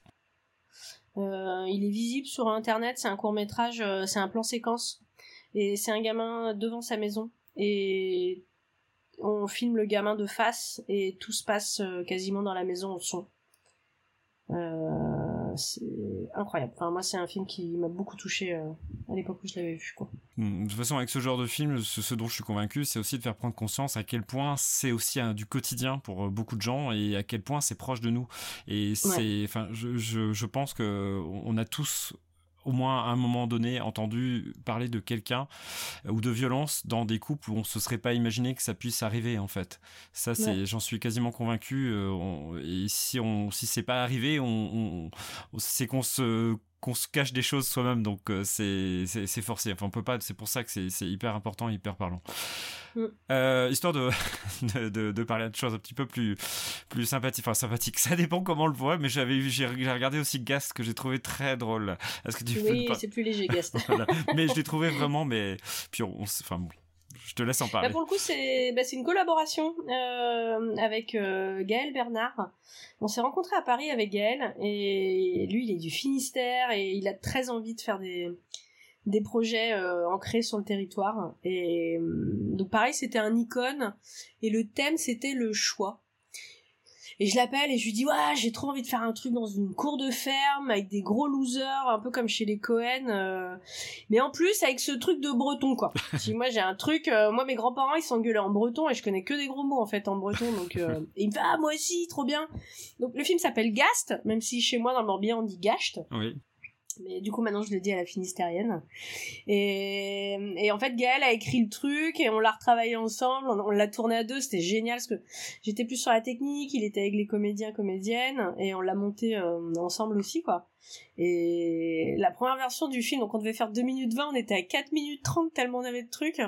Euh, il est visible sur internet, c'est un court métrage, euh, c'est un plan séquence. Et c'est un gamin devant sa maison. Et on filme le gamin de face et tout se passe euh, quasiment dans la maison au son. c'est incroyable. Enfin, moi, c'est un film qui m'a beaucoup touché à l'époque où je l'avais vu. Quoi. Hmm, de toute façon, avec ce genre de film, ce, dont je suis convaincu, c'est aussi de faire prendre conscience à quel point c'est aussi du quotidien pour beaucoup de gens et à quel point c'est proche de nous. Et c'est, enfin, je, je, je pense que on a tous au moins à un moment donné entendu parler de quelqu'un euh, ou de violence dans des couples où on se serait pas imaginé que ça puisse arriver en fait. Ça c'est, j'en suis quasiment convaincu. Euh, et si on, si c'est pas arrivé, on c'est qu'on se qu'on se cache des choses soi-même, donc euh, c'est c'est forcé. Enfin, on peut pas. C'est pour ça que c'est hyper important, hyper parlant. Mm. Euh, histoire (laughs) de, de, de, parler de choses un petit peu plus plus sympathiques. Enfin, sympathiques. Ça dépend comment on le voit, mais j'avais j'ai regardé aussi Gast que j'ai trouvé très drôle. Est-ce que tu Oui, c'est plus léger Gast. (laughs) Mais je l'ai trouvé vraiment, mais puis on, enfin je te laisse en parler. Bah, pour le coup, c'est bah, une collaboration euh, avec euh, Gaël Bernard. On s'est rencontré à Paris avec Gaël et lui, il est du Finistère et il a très envie de faire des des projets euh, ancrés sur le territoire. Et donc pareil, c'était un icône et le thème c'était le choix. Et je l'appelle et je lui dis ouais j'ai trop envie de faire un truc dans une cour de ferme avec des gros losers un peu comme chez les Cohen, euh. mais en plus avec ce truc de breton quoi. (laughs) si moi j'ai un truc, euh, moi mes grands-parents ils s'engueulaient en breton et je connais que des gros mots en fait en breton donc euh, (laughs) et il me fait ah moi aussi trop bien. Donc le film s'appelle Gast même si chez moi dans le Morbihan on dit Gacht. Oui mais du coup maintenant je le dis à la finistérienne. Et, et en fait Gaël a écrit le truc et on l'a retravaillé ensemble. On, l'a tourné à deux. C'était génial parce que j'étais plus sur la technique. Il était avec les comédiens comédiennes et on l'a monté euh, ensemble aussi quoi. Et la première version du film donc on devait faire 2 minutes 20 on était à 4 minutes 30 tellement on avait de trucs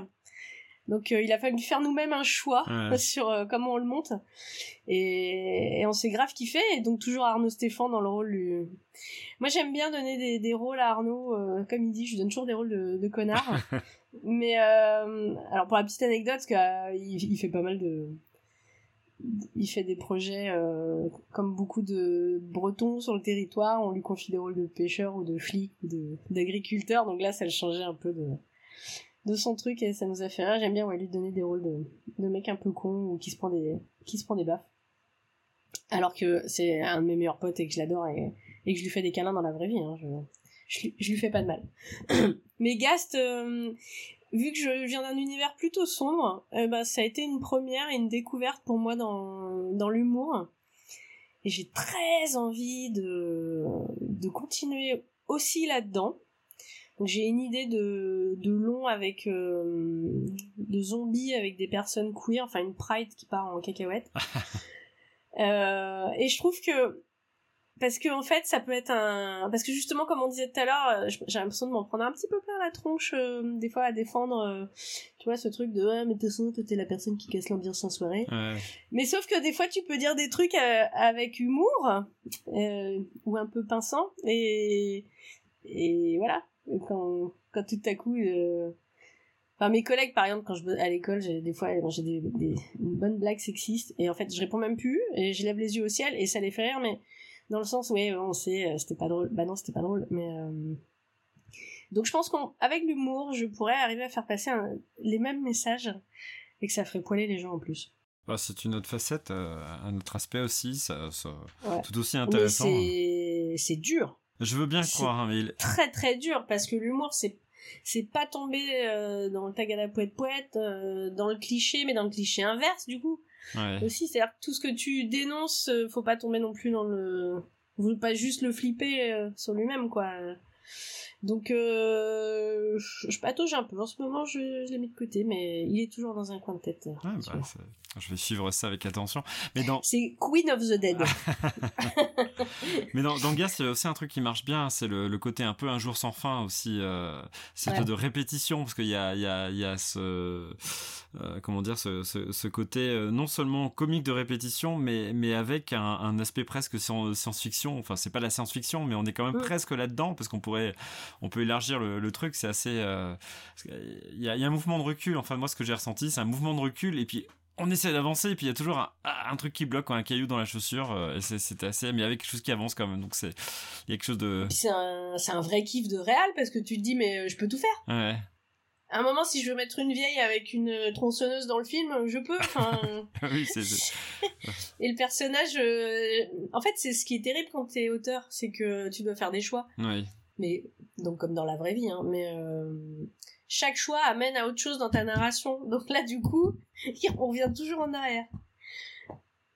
donc euh, il a fallu faire nous-mêmes un choix (laughs) sur euh, comment on le monte. Et, on s'est grave kiffé. Et donc toujours Arnaud Stéphane dans le rôle du... Moi j'aime bien donner des, des, rôles à Arnaud. Euh, comme il dit, je donne toujours des rôles de, de connard. (laughs) Mais alors pour la petite anecdote, parce qu'il il fait pas mal de... Il fait des projets comme beaucoup de Bretons sur le territoire. On lui confie des rôles de pêcheur ou de flic ou d'agriculteur. Donc là, ça le changeait un peu de de son truc et ça nous a fait rire. J'aime bien ouais, lui donner des rôles de, de mec un peu con ou qui se prend des, qui baffes. Alors que c'est un de mes meilleurs potes et que je l'adore et, et, que je lui fais des câlins dans la vraie vie. Hein. Je, je, je, lui fais pas de mal. (clears throat) Mais Gast, euh, vu que je viens d'un univers plutôt sombre, euh, bah, ça a été une première et une découverte pour moi dans, dans l'humour. Et j'ai très envie de, de continuer aussi là-dedans j'ai une idée de, de long avec euh, de zombies avec des personnes queer, enfin une pride qui part en cacahuète. (laughs) euh, et je trouve que parce que en fait ça peut être un parce que justement comme on disait tout à l'heure euh, j'ai l'impression de m'en prendre un petit peu plein la tronche euh, des fois à défendre tu vois ce truc de ouais mais t'es t'es la personne qui casse l'ambiance en soirée. Mais sauf que des fois tu peux dire des trucs avec humour ou un peu pinçant et et voilà quand, quand tout à coup, euh... enfin mes collègues par exemple quand je à l'école, j'ai des fois j'ai des, des une bonne blague sexiste et en fait je réponds même plus et je lève les yeux au ciel et ça les fait rire mais dans le sens ouais, on sait euh, c'était pas drôle, bah non c'était pas drôle mais euh... donc je pense qu'avec l'humour je pourrais arriver à faire passer les mêmes messages et que ça ferait poiler les gens en plus. Bah, c'est une autre facette, euh, un autre aspect aussi, ça, ça tout aussi intéressant. C'est dur. Je veux bien croire, hein, mais il... très très dur parce que l'humour c'est c'est pas tomber euh, dans le tag à la poète poète, euh, dans le cliché, mais dans le cliché inverse du coup. Ouais. Aussi, c'est-à-dire que tout ce que tu dénonces, euh, faut pas tomber non plus dans le, faut pas juste le flipper sur lui-même quoi. Donc euh, je, patauge un peu. En ce moment, je, je l'ai mis de côté, mais il est toujours dans un coin de tête. bah, je vais suivre ça avec attention. Mais dans... C'est Queen of the Dead. (laughs) mais dans, dans Gas, il y a aussi un truc qui marche bien, c'est le, le, côté un peu un jour sans fin aussi, euh, c'est ouais. de répétition, parce qu'il y a, il y, a, y a ce, euh, comment dire, ce, ce, ce côté euh, non seulement comique de répétition, mais, mais avec un, un aspect presque science-fiction. Enfin, c'est pas la science-fiction, mais on est quand même mm. presque là-dedans, parce qu'on pourrait, on peut élargir le, le truc. C'est assez, euh, il y a, y a un mouvement de recul. Enfin, moi, ce que j'ai ressenti, c'est un mouvement de recul, et puis on essaie d'avancer et puis il y a toujours un, un, truc qui bloque, un caillou dans la chaussure. Euh, c'était assez, mais avec quelque chose qui avance quand même. Donc c'est, il y a quelque chose de. C'est un, c'est un vrai kiff de réal parce que tu te dis mais euh, je peux tout faire. Ouais. à un moment, si je veux mettre une vieille avec une tronçonneuse dans le film, je peux. Enfin... (laughs) oui, c'est. (laughs) Et le personnage, euh, en fait, c'est ce qui est terrible quand t'es auteur, c'est que tu dois faire des choix. Oui. Mais donc comme dans la vraie vie, hein. Mais euh, chaque choix amène à autre chose dans ta narration. Donc là, du coup, (laughs) on revient toujours en arrière.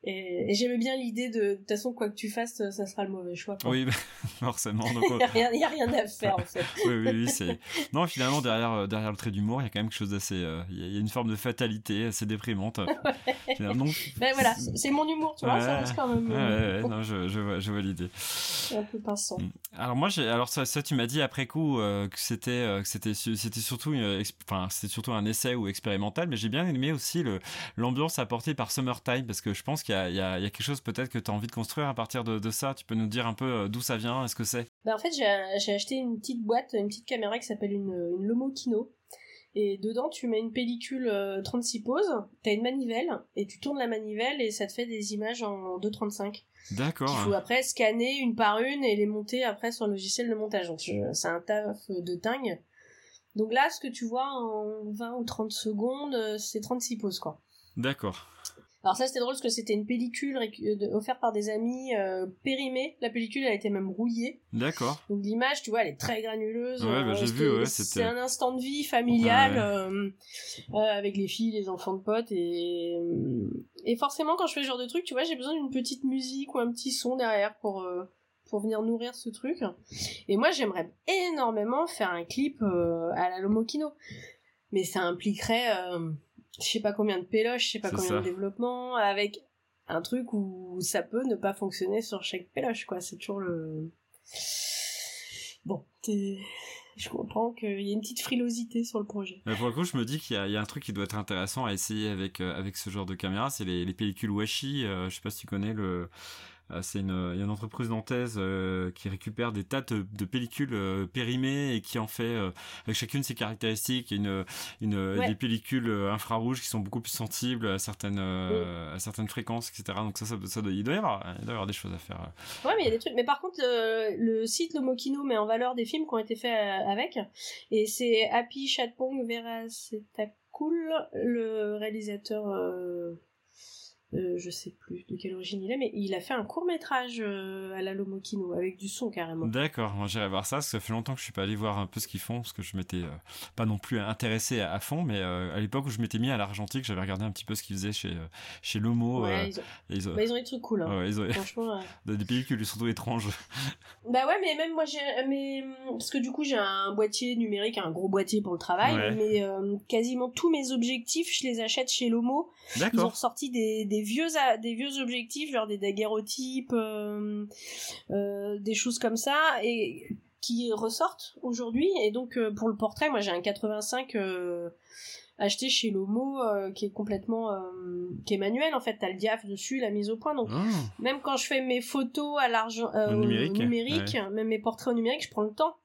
Et, j'aimais bien l'idée de, de toute façon, quoi que tu fasses, ça sera le mauvais choix. Oui, (laughs) forcément. il (laughs) n'y a, rien à faire, en fait. oui, oui, oui. C'est... (laughs) Non, finalement, derrière, euh, derrière le trait d'humour, il y a quand même quelque chose d'assez. Euh, il y a une forme de fatalité assez déprimante. ben voilà, c'est mon humour, tu vois, ça reste quand même. Euh, ouais, non, je, je vois, je vois l'idée. Un peu pinçant. Mm. Alors, moi, j'ai... Alors, ça, ça, tu m'as dit après coup que c'était, que c'était, c'était, surtout une... enfin, c'était surtout un essai ou expérimental, mais j'ai bien aimé aussi le... l'ambiance apportée par Summertime parce que je pense qu'il y a, il y a, quelque chose peut-être que tu as envie de construire à partir de, ça. Tu peux nous dire un peu euh, d'où ça vient, est-ce que c'est? Bah En fait, j'ai acheté une petite boîte, une petite caméra qui s'appelle une, une Lomo Kino. Et dedans, tu mets une pellicule 36 euh, poses, tu as une manivelle, et tu tournes la manivelle et ça te fait des images en 2.35. D'accord. Il faut après scanner une par une et les monter après sur le logiciel de montage. Donc c'est un taf de dingue. Donc là, ce que tu vois en 20 ou 30 secondes, euh, c'est 36 poses, quoi. D'accord. Alors ça c'était drôle parce que c'était une pellicule euh, offerte par des amis euh, périmée. La pellicule elle été même rouillée. D'accord. Donc l'image tu vois elle est très granuleuse. Ouais, bah, j'ai vu. Ouais, c'est un instant de vie familial euh, avec les filles, les enfants de potes et et forcément quand je fais ce genre de truc tu vois j'ai besoin d'une petite musique ou un petit son derrière pour pour venir nourrir ce truc. Et moi j'aimerais énormément faire un clip à la Lomokino. Mais ça impliquerait je sais pas combien de péloches, je sais pas combien de développement, avec un truc où ça peut ne pas fonctionner sur chaque péloche, quoi. C'est toujours le... Bon, je comprends qu'il y a une petite frilosité sur le projet. Mais pour le coup, je me dis qu'il y, a un truc qui doit être intéressant à essayer avec, euh, avec ce genre de caméra, c'est les, pellicules Washi. Euh, je sais pas si tu connais le c'est une, il y a une entreprise nantaise euh, qui récupère des tas de, pellicules euh, périmées et qui en fait avec chacune ses caractéristiques. Une, une des pellicules infrarouges qui sont beaucoup plus sensibles à certaines à certaines fréquences, etc. Donc ça, ça, ça il doit y avoir il doit y avoir des choses à faire. Ouais, mais il y a des trucs. Mais par contre, le site Lomokino met en valeur des films qui ont été faits avec, et c'est Happy Chatpong Vera cool le réalisateur euh, je sais plus de quelle origine il est, mais il a fait un court métrage euh, à la Lomokino avec du son carrément. D'accord, j'irai voir ça, parce que ça fait longtemps que je suis pas allé voir un peu ce qu'ils font, parce que je m'étais euh, pas non plus intéressé à, fond, mais à l'époque où je m'étais mis à l'argentique, j'avais regardé un petit peu ce qu'ils faisaient chez, chez Lomo. Ouais, ils, ont... Bah, ils, ont... des trucs cool. Hein. ils ont... Franchement. (laughs) des pellicules surtout étranges. (laughs) bah ouais, mais même moi j'ai. Mais... Parce que du coup j'ai un boîtier numérique, un gros boîtier pour le travail, mais quasiment tous mes objectifs, je les achète chez Lomo. Ils ont des des vieux des vieux objectifs genre des daguerreotypes euh, euh, des choses comme ça et qui ressortent aujourd'hui. Et donc euh, pour le portrait moi j'ai un 85 acheté chez Lomo qui est complètement qui est manuel en fait. T'as le diaph dessus la mise au point. Donc ah. même quand je fais mes photos à l'argent numérique, même mes portraits au numérique je prends le temps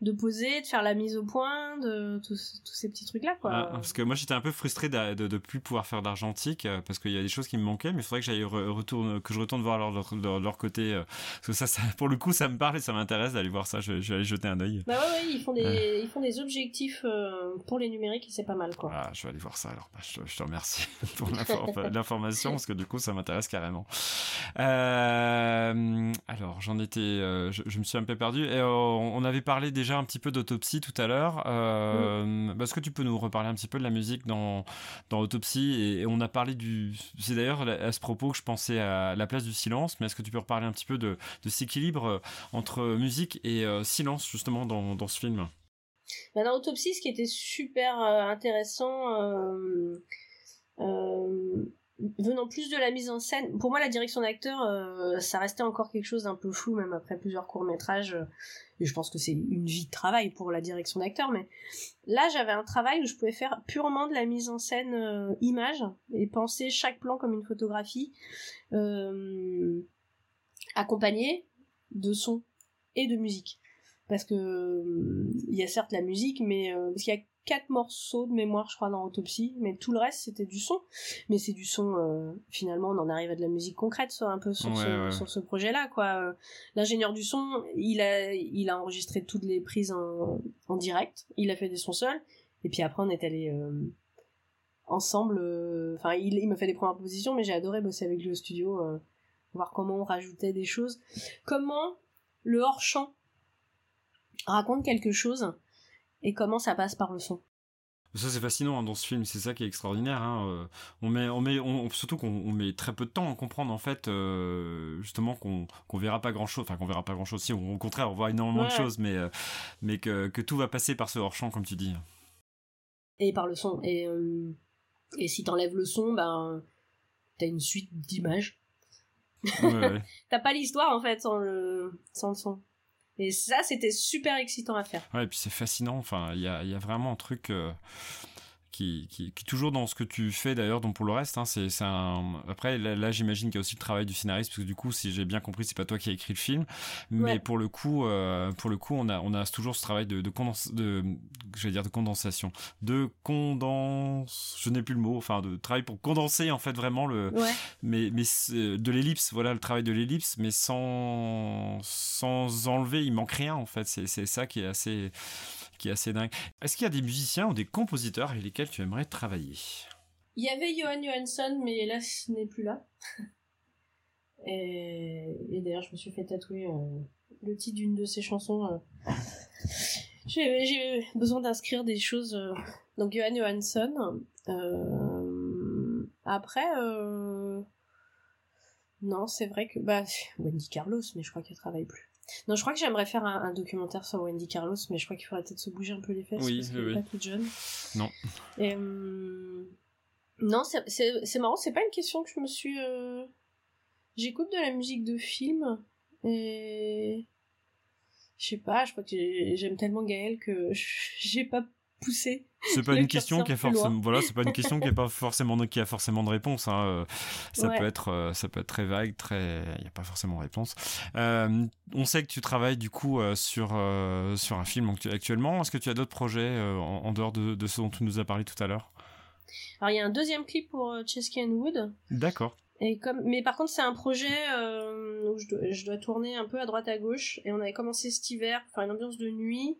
de poser, de faire la mise au point, de tous, ces petits trucs là quoi. Ah, parce que moi j'étais un peu frustré de, de, plus pouvoir faire d'argentique euh, parce qu'il y a des choses qui me manquaient, mais il faudrait que j'aille retourne que je retourne voir leur, leur, leur côté euh, parce que ça, pour le coup ça me parle et ça m'intéresse d'aller voir ça. Je, vais aller jeter un œil. Bah ouais, ouais ils font des ils font des objectifs euh, pour les numériques et c'est pas mal quoi. Ah, je vais aller voir ça alors. Bah, je, te remercie (laughs) pour l'information parce que du coup ça m'intéresse carrément. alors j'en étais, je, je, me suis un peu perdu et on avait parlé déjà un petit peu d'autopsie tout à l'heure. Euh. Est-ce que tu peux nous reparler un petit peu de la musique dans, dans Autopsie et, on a parlé du. C'est d'ailleurs à ce propos que je pensais à la place du silence, mais est-ce que tu peux reparler un petit peu de, de cet équilibre euh, entre musique et euh, silence justement dans, dans ce film? Bah, Dans Autopsie, ce qui était super intéressant venant plus de la mise en scène, pour moi la direction d'acteur, ça restait encore quelque chose d'un peu flou même après plusieurs courts métrages et je pense que c'est une vie de travail pour la direction d'acteur, mais là j'avais un travail où je pouvais faire purement de la mise en scène euh, image et penser chaque plan comme une photographie, euh, accompagnée de son et de musique. Parce que il y a certes la musique, mais euh, parce qu'il y a quatre morceaux de mémoire, je crois, dans Autopsie, mais tout le reste, c'était du son. Mais c'est du son, euh, finalement, on en arrive à de la musique concrète, soit un peu sur, ce, projet-là, quoi. L'ingénieur du son, il a, il a enregistré toutes les prises en, en direct, il a fait des sons seuls, Et puis après, on est allé ensemble. Enfin, il, il me fait des premières propositions, mais j'ai adoré bosser avec lui au studio, voir comment on rajoutait des choses. Comment le hors-champ raconte quelque chose et comment ça passe par le son. Ça c'est fascinant hein, dans ce film, c'est ça qui est extraordinaire. Hein. Euh, on met, on met, on, surtout qu'on met très peu de temps à comprendre en fait, euh, justement qu'on qu'on verra pas grand chose, enfin qu'on verra pas grand chose. Si, au contraire, on voit énormément de choses, mais euh, mais que, que tout va passer par ce hors champ comme tu dis. Et par le son. Et et si t'enlèves le son, ben t'as une suite d'images. Ouais, (laughs) T'as pas l'histoire en fait sans le sans le son. Et ça, c'était super excitant à faire. Ouais, et puis c'est fascinant. Enfin, il y a, vraiment un truc. Euh, qui, qui, toujours dans ce que tu fais d'ailleurs donc pour le reste hein, c'est un après là, j'imagine qu'il y a aussi le travail du scénariste parce que du coup si j'ai bien compris c'est pas toi qui as écrit le film. Mais pour le coup euh, pour le coup on a on a toujours ce travail de de, de je vais dire de condensation. De condense je n'ai plus le mot enfin de travail pour condenser en fait vraiment le mais mais de l'ellipse voilà le travail de l'ellipse mais sans sans enlever il manque rien en fait. C'est c'est ça qui est assez est assez dingue. Est-ce qu'il y a des musiciens ou des compositeurs avec lesquels tu aimerais travailler? Il y avait Johan Johansson, mais hélas, il n'est plus là. (laughs) et, d'ailleurs, je me suis fait tatouer euh, le titre d'une de ses chansons. Euh. (laughs) J'ai besoin d'inscrire des choses. Euh. Donc, Johan Johansson. Après, non, c'est vrai que. Bah, Wendy Carlos, mais je crois qu'elle travaille plus. Non, je crois que j'aimerais faire un, documentaire sur Wendy Carlos, mais je crois qu'il faudrait peut-être se bouger un peu les fesses oui, parce qu'elle oui. pas jeune. Non. Et, euh, Non, c'est marrant, c'est pas une question que je me suis. Euh, j'écoute de la musique de film et je sais pas, je crois que j'aime tellement Gaël que (laughs) j'ai pas c'est pas une question qui a forcément voilà c'est pas une (laughs) question qui est pas forcément qui a forcément de réponse hein. Euh, ça peut être euh, ça peut être très vague très il y a pas forcément de réponse euh, on sait que tu travailles du coup sur sur un film actuellement est-ce que tu as d'autres projets en, dehors de, ce dont tu nous as parlé tout à l'heure? Alors il y a un deuxième clip pour Chesky Wood d'accord et comme, mais par contre, c'est un projet où je dois, je dois, tourner un peu à droite à gauche. Et on avait commencé cet hiver faire une ambiance de nuit.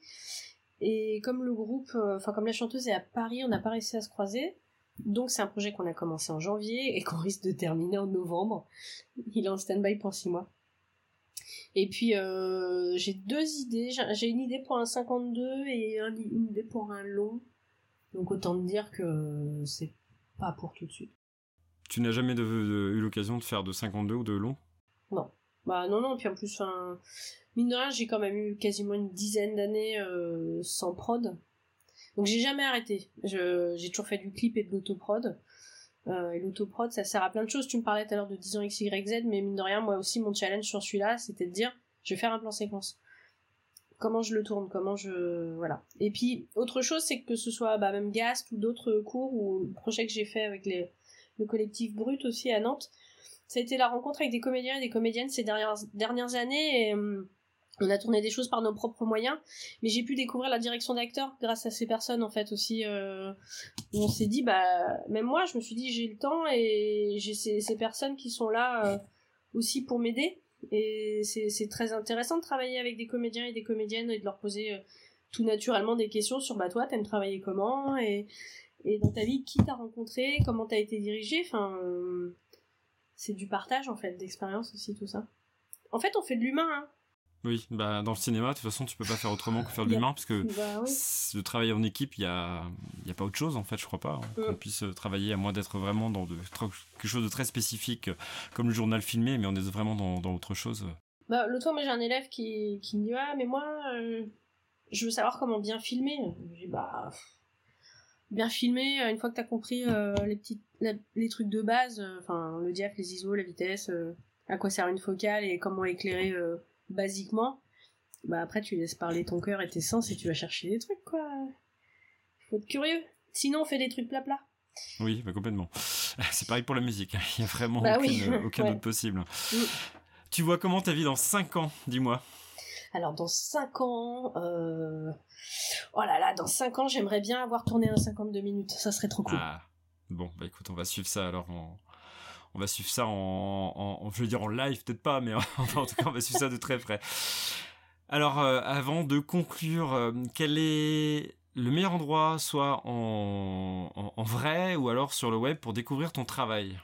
Et comme le groupe, euh, enfin comme la chanteuse est à Paris, on n'a pas réussi à se croiser. Donc c'est un projet qu'on a commencé en janvier et qu'on (laughs) risque de terminer en novembre. Il est en stand-by pour six mois. Et puis euh, j'ai deux idées. J'ai une idée pour un 52 et une idée pour un long. Donc autant dire que c'est pas pour tout de suite. Tu n'as jamais eu l'occasion de faire de 52 ou de long? Non. Bah non, non, puis en plus, mine de rien, j'ai quand même eu quasiment une dizaine d'années euh, sans prod. Donc j'ai jamais arrêté. J'ai toujours fait du clip et de l'autoprod. Euh, et l'autoprod, ça sert à plein de choses. Tu me parlais tout à l'heure de 10 ans XYZ, mais mine de rien, moi aussi, mon challenge sur celui-là, c'était de dire, je vais faire un plan séquence. Comment je le tourne, comment je... Voilà. Et puis, autre chose, c'est que ce soit bah, même Gast ou d'autres cours ou le projet que j'ai fait avec les, le collectif Brut aussi à Nantes, ça a été la rencontre avec des comédiens et des comédiennes ces dernières, dernières années hum, on a tourné des choses par nos propres moyens, mais j'ai pu découvrir la direction d'acteurs grâce à ces personnes en fait aussi. Euh, on s'est dit, bah même moi, je me suis dit j'ai le temps et j'ai ces, ces, personnes qui sont là euh, aussi pour m'aider. Et c'est très intéressant de travailler avec des comédiens et des comédiennes et de leur poser euh, tout naturellement des questions sur bah toi t'aimes travailler comment et, et dans ta vie qui t'a rencontré, comment t'as été dirigé. Enfin, c'est du partage en fait d'expérience aussi tout ça. En fait, on fait de l'humain. Hein. Oui, bah dans le cinéma, de toute façon, tu peux pas faire autrement que faire de (laughs) l'humain, parce que bah, le travail en équipe, il y a, y a pas autre chose en fait, je crois pas, hein, qu'on mm. puisse travailler à moins d'être vraiment dans de, quelque chose de très spécifique, comme le journal filmé, mais on est vraiment dans, dans autre chose. Bah, l'autre fois, moi j'ai un élève qui, qui me dit ah mais moi, euh, je veux savoir comment bien filmer. Je dis bah bien filmé euh, une fois que t'as compris euh, les petits les trucs de base euh, enfin le diaph les ISO la vitesse à quoi sert une focale et comment éclairer basiquement bah après tu laisses parler ton cœur et tes sens et tu vas chercher des trucs quoi faut être curieux sinon on fait des trucs plat plat oui bah complètement (laughs) c'est pareil pour la musique (laughs) il y a vraiment bah (laughs) aucun autre possible mm. tu vois comment ta vie dans 5 ans dis-moi? Alors dans 5 ans, euh... oh là là, dans 5 ans, j'aimerais bien avoir tourné un 52 minutes. Ça serait trop cool. Ah. Bon, bah écoute, on va suivre ça alors on va suivre ça en, en, je veux dire en live peut-être pas mais (laughs) en, tout cas on va suivre ça de très près. Alors euh, avant de conclure euh, quel est le meilleur endroit, soit en, en, vrai ou alors sur le web pour découvrir ton travail?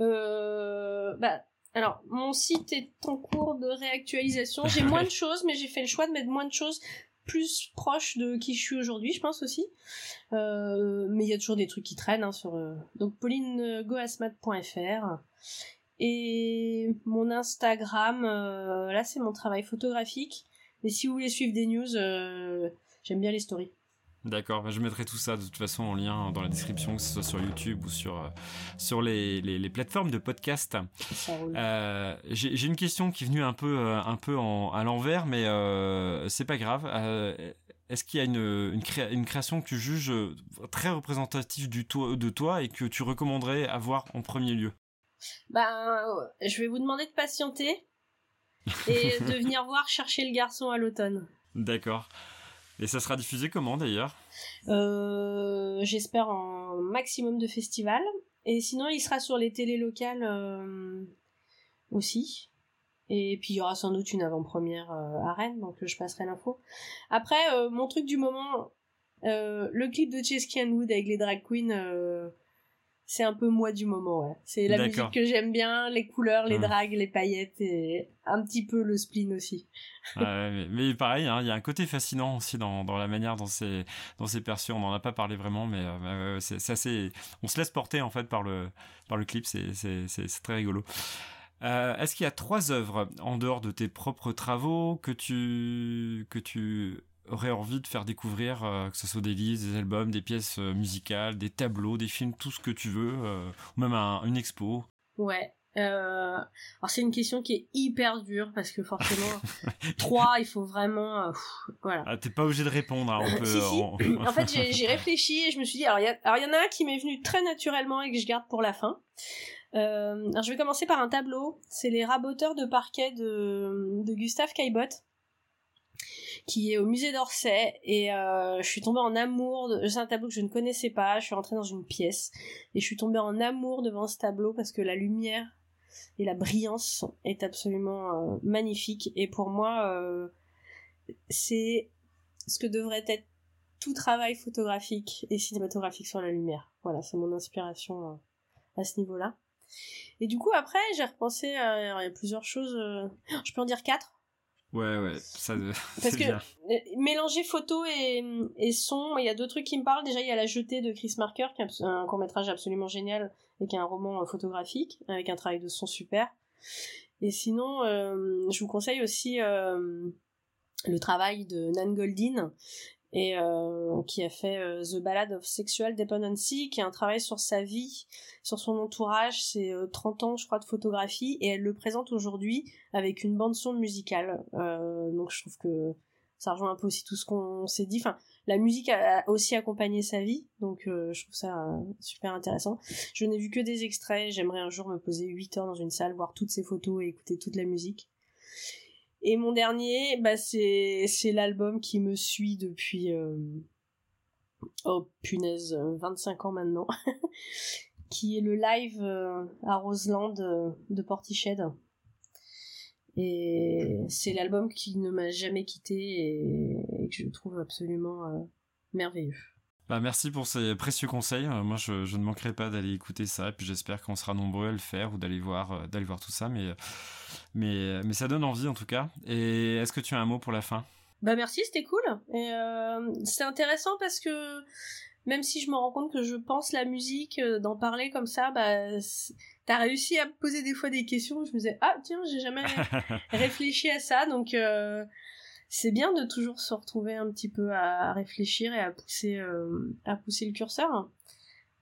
Euh, bah, alors, mon site est en cours de réactualisation. J'ai (laughs) moins de choses, mais j'ai fait le choix de mettre moins de choses plus proches de qui je suis aujourd'hui, je pense aussi. Euh, mais il y a toujours des trucs qui traînent hein, sur. Euh, donc, paulinegoasmat.fr. Et mon Instagram, euh, là, c'est mon travail photographique. Mais si vous voulez suivre des news, j'aime bien les stories. D'accord, je mettrai tout ça de toute façon en lien dans la description, que ce soit sur YouTube ou sur, euh, sur les, les, plateformes de podcast. Euh, J'ai une question qui est venue un peu, euh, un peu en, à l'envers, mais euh, c'est pas grave. Euh, est-ce qu'il y a une, une, une, création que tu juges très représentative du de toi et que tu recommanderais à voir en premier lieu? Ben, je vais vous demander de patienter et de (laughs) venir voir chercher le garçon à l'automne. D'accord. Et ça sera diffusé comment d'ailleurs? Euh, J'espère en maximum de festivals. Et sinon, il sera sur les télés locales euh, aussi. Et puis il y aura sans doute une avant-première euh, à Rennes, donc je passerai l'info. Après, mon truc du moment, le clip de Chesky Wood avec les drag queens, c'est un peu moi du moment, ouais. C'est la musique que j'aime bien, les couleurs, les dragues, les paillettes et un petit peu le spleen aussi. mais, pareil, hein, il y a un côté fascinant aussi dans, dans la manière dont c'est dans c'est perçu. On n'en a pas parlé vraiment, mais euh, c'est assez. On se laisse porter en fait par le par le clip. C'est c'est très rigolo. Euh, Est-ce qu'il y a trois œuvres en dehors de tes propres travaux que tu que tu aurais envie de faire découvrir, euh, que ce soit des livres, des albums, des pièces euh, musicales, des tableaux, des films, tout ce que tu veux, euh, ou même une expo Ouais. alors c'est une question qui est hyper dure parce que forcément (laughs) trois il faut vraiment voilà ah, t'es pas obligé de répondre hein, on peut, si, si. En... fait j'ai (laughs) réfléchi et je me suis dit alors il y, y en a un qui m'est venu très naturellement et que je garde pour la fin alors je vais commencer par un tableau c'est les raboteurs de parquet de, de Gustave Caillebotte qui est au musée d'Orsay et euh, je suis tombée en amour. De... C'est un tableau que je ne connaissais pas. Je suis rentrée dans une pièce et je suis tombée en amour devant ce tableau parce que la lumière et la brillance est absolument euh, magnifique et pour moi euh, c'est ce que devrait être tout travail photographique et cinématographique sur la lumière. Voilà, c'est mon inspiration à ce niveau-là. Et du coup après j'ai repensé, y a plusieurs choses. Je peux en dire quatre Ouais, ouais, ça. Parce (laughs) que euh, mélanger photo et, et son, il y a deux trucs qui me parlent. Déjà, il y a La Jetée de Chris Marker, qui est un court métrage absolument génial et qui est un roman euh, photographique avec un travail de son super. Et sinon, euh, je vous conseille aussi le travail de Nan Goldin, et euh, qui a fait euh, The Ballad of Sexual Dependency, qui est un travail sur sa vie, sur son entourage, c'est 30 euh, ans je crois de photographie, et elle le présente aujourd'hui avec une bande son musicale. donc je trouve que ça rejoint un peu aussi tout ce qu'on s'est dit. Enfin, la musique a aussi accompagné sa vie, donc je trouve ça super intéressant. Je n'ai vu que des extraits, j'aimerais un jour me poser 8 heures dans une salle, voir toutes ces photos et écouter toute la musique. Et mon dernier, bah c'est l'album qui me suit depuis euh, oh punaise 25 ans maintenant, (laughs) qui est le live euh, à Roseland euh, de Portiched. Et c'est l'album qui ne m'a jamais quitté et, que je trouve absolument merveilleux. Bah merci pour ces précieux conseils. moi, je, je, ne manquerai pas d'aller écouter ça. Et puis j'espère qu'on sera nombreux à le faire ou d'aller voir, d'aller voir tout ça. Mais mais, mais ça donne envie en tout cas. Et est-ce que tu as un mot pour la fin? Bah merci, c'était cool. Et euh, c'est intéressant parce que même si je me rends compte que je pense la musique, euh, d'en parler comme ça, bah t'as réussi à poser des fois des questions. Je me disais ah tiens j'ai jamais (laughs) réfléchi à ça donc euh, c'est bien de toujours se retrouver un petit peu à réfléchir et à pousser à pousser le curseur.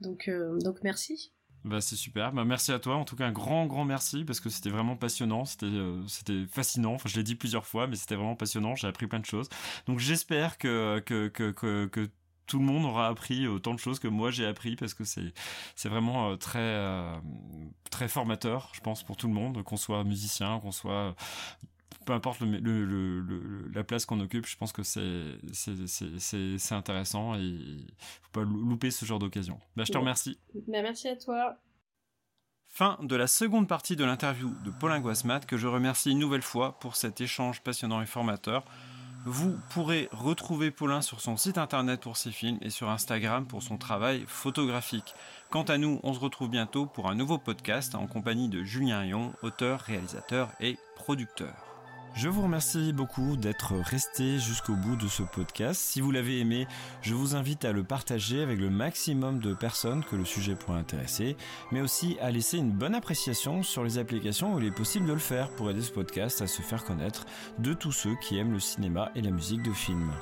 Donc donc merci. Bah, c'est super. Bah, merci à toi. En tout cas, un grand, grand merci parce que c'était vraiment passionnant. C'était, euh, c'était fascinant. Enfin, je l'ai dit plusieurs fois, mais c'était vraiment passionnant. J'ai appris plein de choses. Donc, j'espère que, que, que, que, que tout le monde aura appris autant de choses que moi j'ai appris parce que c'est c'est vraiment euh, très euh, très formateur je pense pour tout le monde qu'on soit musicien qu'on soit peu importe le, le, le, la place qu'on occupe, je pense que c'est intéressant et il faut pas louper ce genre d'occasion. Bah, je te remercie. Bah, merci à toi. Fin de la seconde partie de l'interview de Paulin Guasmat que je remercie une nouvelle fois pour cet échange passionnant et formateur. Vous pourrez retrouver Paulin sur son site internet pour ses films et sur Instagram pour son travail photographique. Quant à nous, on se retrouve bientôt pour un nouveau podcast en compagnie de Julien Yon, auteur, réalisateur et producteur. Je vous remercie beaucoup d'être resté jusqu'au bout de ce podcast. Si vous l'avez aimé, je vous invite à le partager avec le maximum de personnes que le sujet pourrait intéresser, mais aussi à laisser une bonne appréciation sur les applications où il est possible de le faire pour aider ce podcast à se faire connaître de tous ceux qui aiment le cinéma et la musique de film.